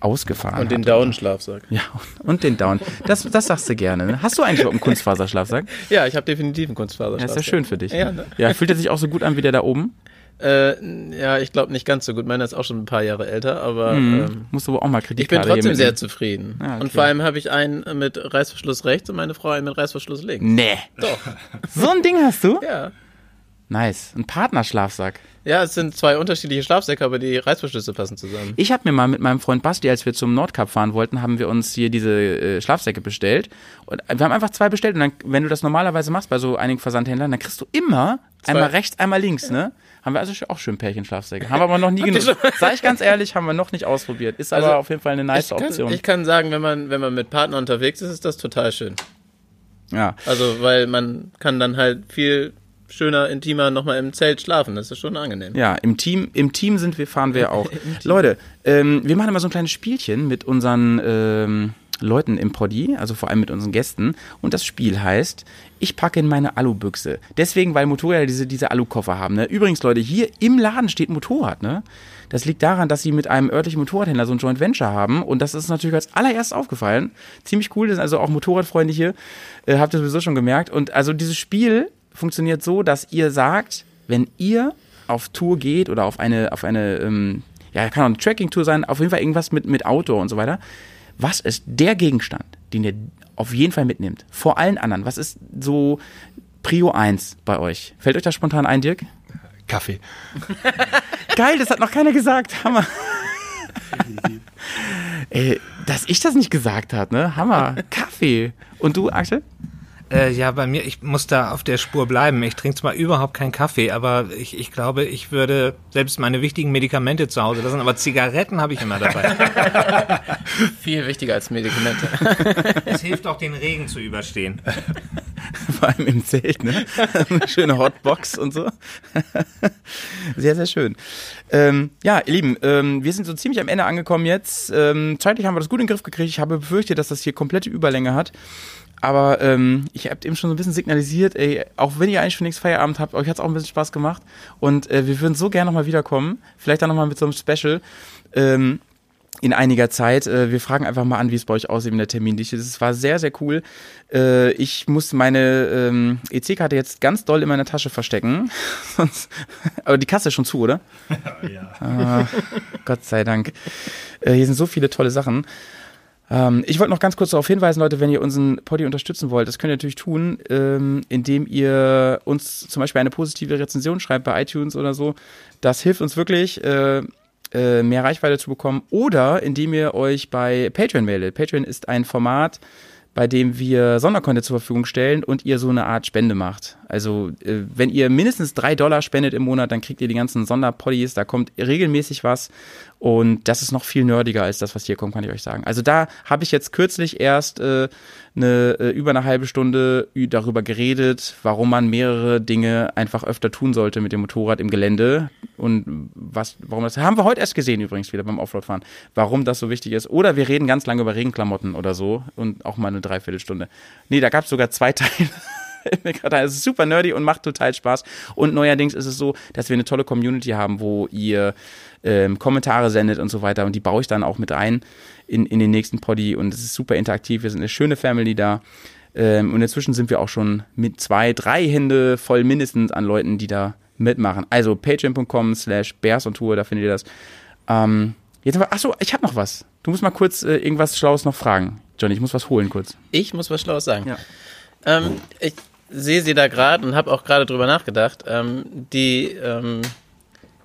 ausgefahren Und den. Down-Schlafsack. Ja, und den Down. Das, das sagst du gerne. Ne? Hast du eigentlich überhaupt einen Kunstfaserschlafsack? Ja, ich habe definitiv einen Kunstfaserschlafsack. Ja, ist ja schön für dich. Ja, ne? ja, fühlt er sich auch so gut an wie der da oben? Äh, ja, ich glaube nicht ganz so gut. Meiner ist auch schon ein paar Jahre älter, aber ähm, Musst du wohl auch mal ich bin Kreditkarte trotzdem sehr zufrieden. Ah, okay. Und vor allem habe ich einen mit Reißverschluss rechts und meine Frau einen mit Reißverschluss links. Nee. Doch. So ein Ding hast du? Ja. Nice. Ein Partnerschlafsack. Ja, es sind zwei unterschiedliche Schlafsäcke, aber die Reißverschlüsse passen zusammen. Ich habe mir mal mit meinem Freund Basti, als wir zum Nordkap fahren wollten, haben wir uns hier diese äh, Schlafsäcke bestellt. Und wir haben einfach zwei bestellt. Und dann, wenn du das normalerweise machst bei so einigen Versandhändlern, dann kriegst du immer einmal rechts, einmal links, ne? Haben wir also auch schön Pärchenschlafsäcke. Haben wir aber noch nie genutzt. Sag ich ganz ehrlich, haben wir noch nicht ausprobiert. Ist aber Also, auf jeden Fall eine nice ich, kann, Option. ich kann sagen, wenn man, wenn man mit Partner unterwegs ist, ist das total schön. ja. Also, weil man kann dann halt viel schöner, intimer nochmal im Zelt schlafen. Das ist schon angenehm. Ja, im Team, im Team sind wir, fahren wir auch. Leute, ähm, wir machen immer so ein kleines Spielchen mit unseren ähm, Leuten im Poddy, also vor allem mit unseren Gästen. Und das Spiel heißt, ich packe in meine Alubüchse. Deswegen, weil Motorräder diese, diese Alukoffer haben. Ne? Übrigens, Leute, hier im Laden steht Motorrad, ne? Das liegt daran, dass sie mit einem örtlichen Motorradhändler so ein Joint Venture haben. Und das ist natürlich als allererstes aufgefallen. Ziemlich cool, das sind also auch Motorradfreundliche. Äh, habt ihr sowieso schon gemerkt. Und also dieses Spiel funktioniert so, dass ihr sagt, wenn ihr auf Tour geht oder auf eine, auf eine, ähm, ja, kann auch eine Tracking-Tour sein, auf jeden Fall irgendwas mit, mit Outdoor und so weiter. Was ist der Gegenstand, den ihr auf jeden Fall mitnimmt? Vor allen anderen. Was ist so Prio 1 bei euch? Fällt euch das spontan ein, Dirk? Kaffee. Geil, das hat noch keiner gesagt. Hammer. Ey, dass ich das nicht gesagt habe, ne? Hammer. Kaffee. Und du, Axel? Äh, ja, bei mir, ich muss da auf der Spur bleiben. Ich trinke zwar überhaupt keinen Kaffee, aber ich, ich glaube, ich würde selbst meine wichtigen Medikamente zu Hause lassen, aber Zigaretten habe ich immer dabei. Viel wichtiger als Medikamente. es hilft auch, den Regen zu überstehen. Vor allem im Zelt, ne? Eine schöne Hotbox und so. Sehr, sehr schön. Ähm, ja, ihr Lieben, ähm, wir sind so ziemlich am Ende angekommen jetzt. Ähm, zeitlich haben wir das gut in den Griff gekriegt. Ich habe befürchtet, dass das hier komplette Überlänge hat. Aber ähm, ich habe eben schon so ein bisschen signalisiert, ey, auch wenn ihr eigentlich schon nichts Feierabend habt, euch hat's auch ein bisschen Spaß gemacht. Und äh, wir würden so gerne nochmal wiederkommen. Vielleicht dann nochmal mit so einem Special. Ähm, in einiger Zeit. Äh, Wir fragen einfach mal an, wie es bei euch aussieht mit der Termindichte. Das war sehr, sehr cool. Äh, Ich musste meine ähm, EC-Karte jetzt ganz doll in meiner Tasche verstecken. Sonst, aber die Kasse ist schon zu, oder? Ah, Gott sei Dank. Äh, Hier sind so viele tolle Sachen. Ähm, ich wollte noch ganz kurz darauf hinweisen, Leute, wenn ihr unseren Poddy unterstützen wollt, das könnt ihr natürlich tun, ähm, indem ihr uns zum Beispiel eine positive Rezension schreibt bei iTunes oder so. Das hilft uns wirklich, äh, äh, mehr Reichweite zu bekommen. Oder indem ihr euch bei Patreon meldet. Patreon ist ein Format, bei dem wir Sonderkontent zur Verfügung stellen und ihr so eine Art Spende macht. Also äh, wenn ihr mindestens drei Dollar spendet im Monat, dann kriegt ihr die ganzen Sonderpoddies, da kommt regelmäßig was und das ist noch viel nerdiger als das, was hier kommt, kann ich euch sagen. Also da habe ich jetzt kürzlich erst äh, eine, äh, über eine halbe Stunde darüber geredet, warum man mehrere Dinge einfach öfter tun sollte mit dem Motorrad im Gelände und was, warum das, haben wir heute erst gesehen übrigens wieder beim Offroad-Fahren, warum das so wichtig ist. Oder wir reden ganz lange über Regenklamotten oder so und auch mal eine Dreiviertelstunde. Nee, da gab es sogar zwei Teile. Fällt mir gerade ein. Es ist super nerdy und macht total Spaß. Und neuerdings ist es so, dass wir eine tolle Community haben, wo ihr ähm, Kommentare sendet und so weiter. Und die baue ich dann auch mit ein in, in den nächsten Poddy. Und es ist super interaktiv. Wir sind eine schöne Family da. Ähm, und inzwischen sind wir auch schon mit zwei, drei Hände voll mindestens an Leuten, die da mitmachen. Also patreon.com slash Bears on Tour, da findet ihr das. Ähm, jetzt aber, achso, ich habe noch was. Du musst mal kurz äh, irgendwas Schlaues noch fragen. Johnny, ich muss was holen kurz. Ich muss was Schlaues sagen. Ja. Ähm, ich sehe sie da gerade und habe auch gerade drüber nachgedacht. Ähm, die ähm,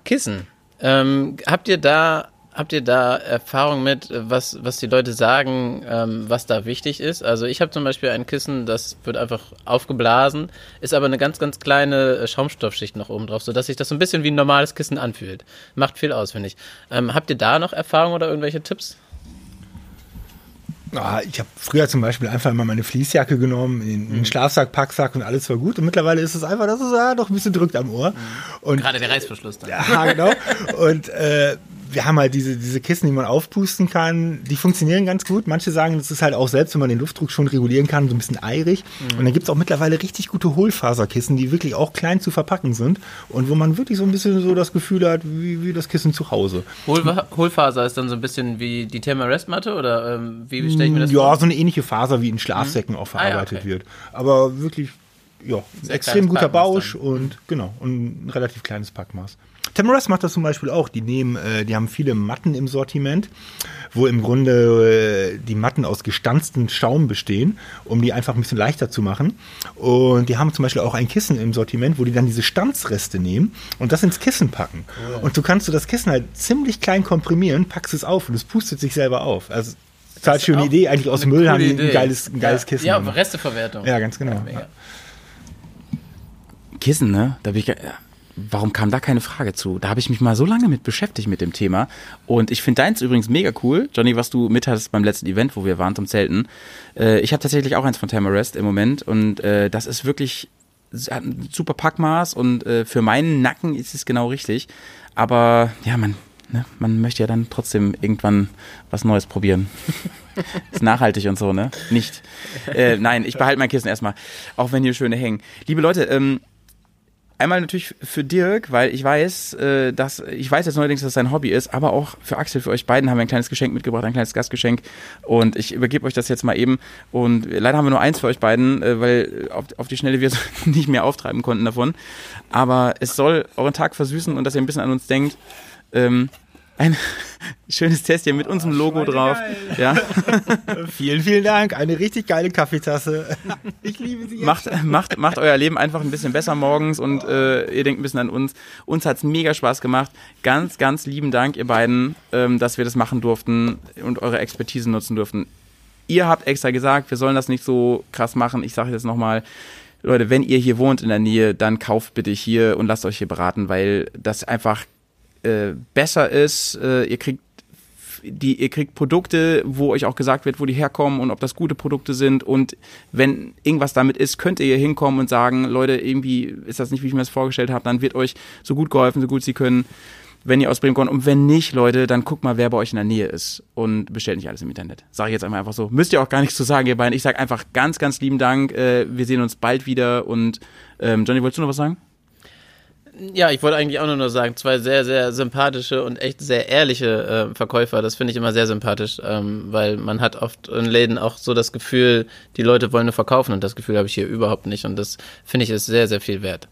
Kissen. Ähm, habt ihr da habt ihr da Erfahrung mit, was was die Leute sagen, ähm, was da wichtig ist? Also ich habe zum Beispiel ein Kissen, das wird einfach aufgeblasen, ist aber eine ganz ganz kleine äh, Schaumstoffschicht noch oben drauf, so dass sich das so ein bisschen wie ein normales Kissen anfühlt. Macht viel aus, finde ich. Ähm, habt ihr da noch Erfahrung oder irgendwelche Tipps? Ah, ich habe früher zum Beispiel einfach immer meine Fließjacke genommen, in den Schlafsack, Packsack und alles war gut. Und mittlerweile ist es einfach, dass es ah, doch ein bisschen drückt am Ohr. Und Gerade der Reißverschluss dann. Ja, genau. Und äh, wir haben halt diese, diese Kissen, die man aufpusten kann, die funktionieren ganz gut. Manche sagen, das ist halt auch selbst, wenn man den Luftdruck schon regulieren kann, so ein bisschen eirig. Und dann gibt's auch mittlerweile richtig gute Hohlfaserkissen, die wirklich auch klein zu verpacken sind und wo man wirklich so ein bisschen so das Gefühl hat, wie, wie das Kissen zu Hause. Hohl Hohlfaser ist dann so ein bisschen wie die Thermarest-Matte oder ähm, wie stelle ich mir das ja, vor? so eine ähnliche Faser wie in Schlafsäcken auch Ah, ja, verarbeitet okay. wird. Aber wirklich, ja, extrem guter Packmaß Bausch und genau, und ein relativ kleines Packmaß. Tamara's macht das zum Beispiel auch. Die nehmen, äh, die haben viele Matten im Sortiment, wo im Grunde äh, die Matten aus gestanzten Schaum bestehen, um die einfach ein bisschen leichter zu machen. Und die haben zum Beispiel auch ein Kissen im Sortiment, wo die dann diese Stanzreste nehmen und das ins Kissen packen. Und du kannst du das Kissen halt ziemlich klein komprimieren, packst es auf und es pustet sich selber auf. Also total schöne Idee. Eigentlich aus Müll haben die ein geiles, ein geiles ja, Kissen. Ja. Resteverwertung. Ja, ganz genau. Mega. Kissen, ne? Da bin ich, ge- warum kam da keine Frage zu? Da habe ich mich mal so lange mit beschäftigt mit dem Thema. Und ich finde deins übrigens mega cool, Johnny, was du mithattest beim letzten Event, wo wir waren zum Zelten. Äh, ich habe tatsächlich auch eins von Tamarest im Moment und äh, das ist wirklich hat ein super Packmaß und äh, für meinen Nacken ist es genau richtig. Aber ja, man, ne, man möchte ja dann trotzdem irgendwann was Neues probieren. ist nachhaltig und so, ne? Nicht. Äh, nein, ich behalte mein Kissen erstmal, auch wenn hier schöne hängen. Liebe Leute, ähm, Einmal natürlich für Dirk, weil ich weiß, äh, dass ich weiß jetzt neuerdings, dass es sein Hobby ist, aber auch für Axel, für euch beiden haben wir ein kleines Geschenk mitgebracht, ein kleines Gastgeschenk. Und ich übergebe euch das jetzt mal eben. Und leider haben wir nur eins für euch beiden, äh, weil auf, auf die Schnelle wir es nicht mehr auftreiben konnten davon, aber es soll euren Tag versüßen und dass ihr ein bisschen an uns denkt. Ähm, ein schönes Test hier mit unserem Logo drauf. Ja, Vielen, vielen Dank. Eine richtig geile Kaffeetasse. Ich liebe sie. jetzt macht, macht, macht euer Leben einfach ein bisschen besser morgens und äh, ihr denkt ein bisschen an uns. Uns hat's mega Spaß gemacht. Ganz, ganz lieben Dank, ihr beiden, ähm, dass wir das machen durften und eure Expertise nutzen durften. Ihr habt extra gesagt, wir sollen das nicht so krass machen. Ich sage jetzt nochmal, Leute, wenn ihr hier wohnt in der Nähe, dann kauft bitte hier und lasst euch hier beraten, weil das einfach äh, besser ist. Äh, ihr kriegt die, ihr kriegt Produkte, wo euch auch gesagt wird, wo die herkommen und ob das gute Produkte sind. Und wenn irgendwas damit ist, könnt ihr hier hinkommen und sagen, Leute, irgendwie ist das nicht, wie ich mir das vorgestellt habe, dann wird euch so gut geholfen, so gut sie können, wenn ihr aus Bremen kommt. Und wenn nicht, Leute, dann guckt mal, wer bei euch in der Nähe ist und bestellt nicht alles im Internet. Sage ich jetzt einmal einfach so. Müsst ihr auch gar nichts zu sagen, ihr beiden. Ich sage einfach ganz, ganz lieben Dank. Äh, wir sehen uns bald wieder. Und ähm, Johnny, wolltest du noch was sagen? Ja, ich wollte eigentlich auch nur noch sagen, zwei sehr, sehr sympathische und echt sehr ehrliche äh, Verkäufer. Das finde ich immer sehr sympathisch, ähm, weil man hat oft in Läden auch so das Gefühl, die Leute wollen nur verkaufen und das Gefühl habe ich hier überhaupt nicht und das finde ich ist sehr, sehr viel wert.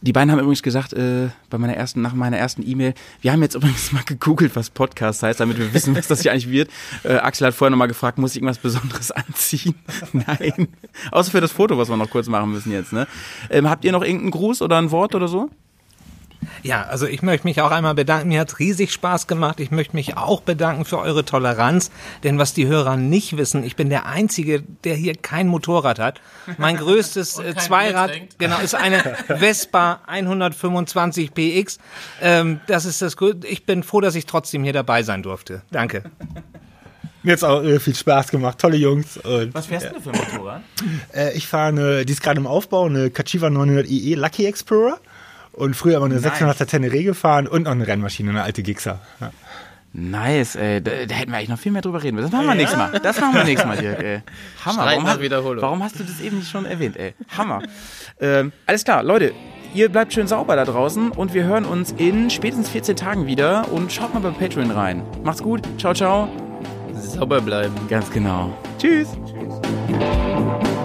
Die beiden haben übrigens gesagt, äh, bei meiner ersten, nach meiner ersten E-Mail, wir haben jetzt übrigens mal gegoogelt, was Podcast heißt, damit wir wissen, was das hier eigentlich wird. Äh, Axel hat vorher nochmal gefragt, muss ich irgendwas Besonderes anziehen? Nein. Außer für das Foto, was wir noch kurz machen müssen jetzt, ne? Ähm, habt ihr noch irgendeinen Gruß oder ein Wort oder so? Ja, also ich möchte mich auch einmal bedanken. Mir hat's riesig Spaß gemacht. Ich möchte mich auch bedanken für eure Toleranz. Denn was die Hörer nicht wissen, ich bin der Einzige, der hier kein Motorrad hat. Mein größtes äh, Zweirad, genau, ist eine Vespa 125 PX. Ähm, das ist das Grö- Ich bin froh, dass ich trotzdem hier dabei sein durfte. Danke. Mir hat's auch äh, viel Spaß gemacht. Tolle Jungs. Und, Was fährst du für ein Motorrad? äh, ich fahre eine, die ist gerade im Aufbau, eine Kachiva 900 IE Lucky Explorer. Und früher aber eine 600er Tenere gefahren und noch eine Rennmaschine, eine alte Gixxer. Ja. Nice, ey. Da, da hätten wir eigentlich noch viel mehr drüber reden müssen. Das machen wir nächstes Mal. Das machen wir nächstes Mal, Dirk, ey. Hammer. Warum, Wiederholung. warum hast du das eben nicht schon erwähnt, ey? Hammer. ähm, alles klar, Leute. Ihr bleibt schön sauber da draußen und wir hören uns in spätestens 14 Tagen wieder und schaut mal bei Patreon rein. Macht's gut. Ciao, ciao. Sauber bleiben. Ganz genau. Tschüss. Thank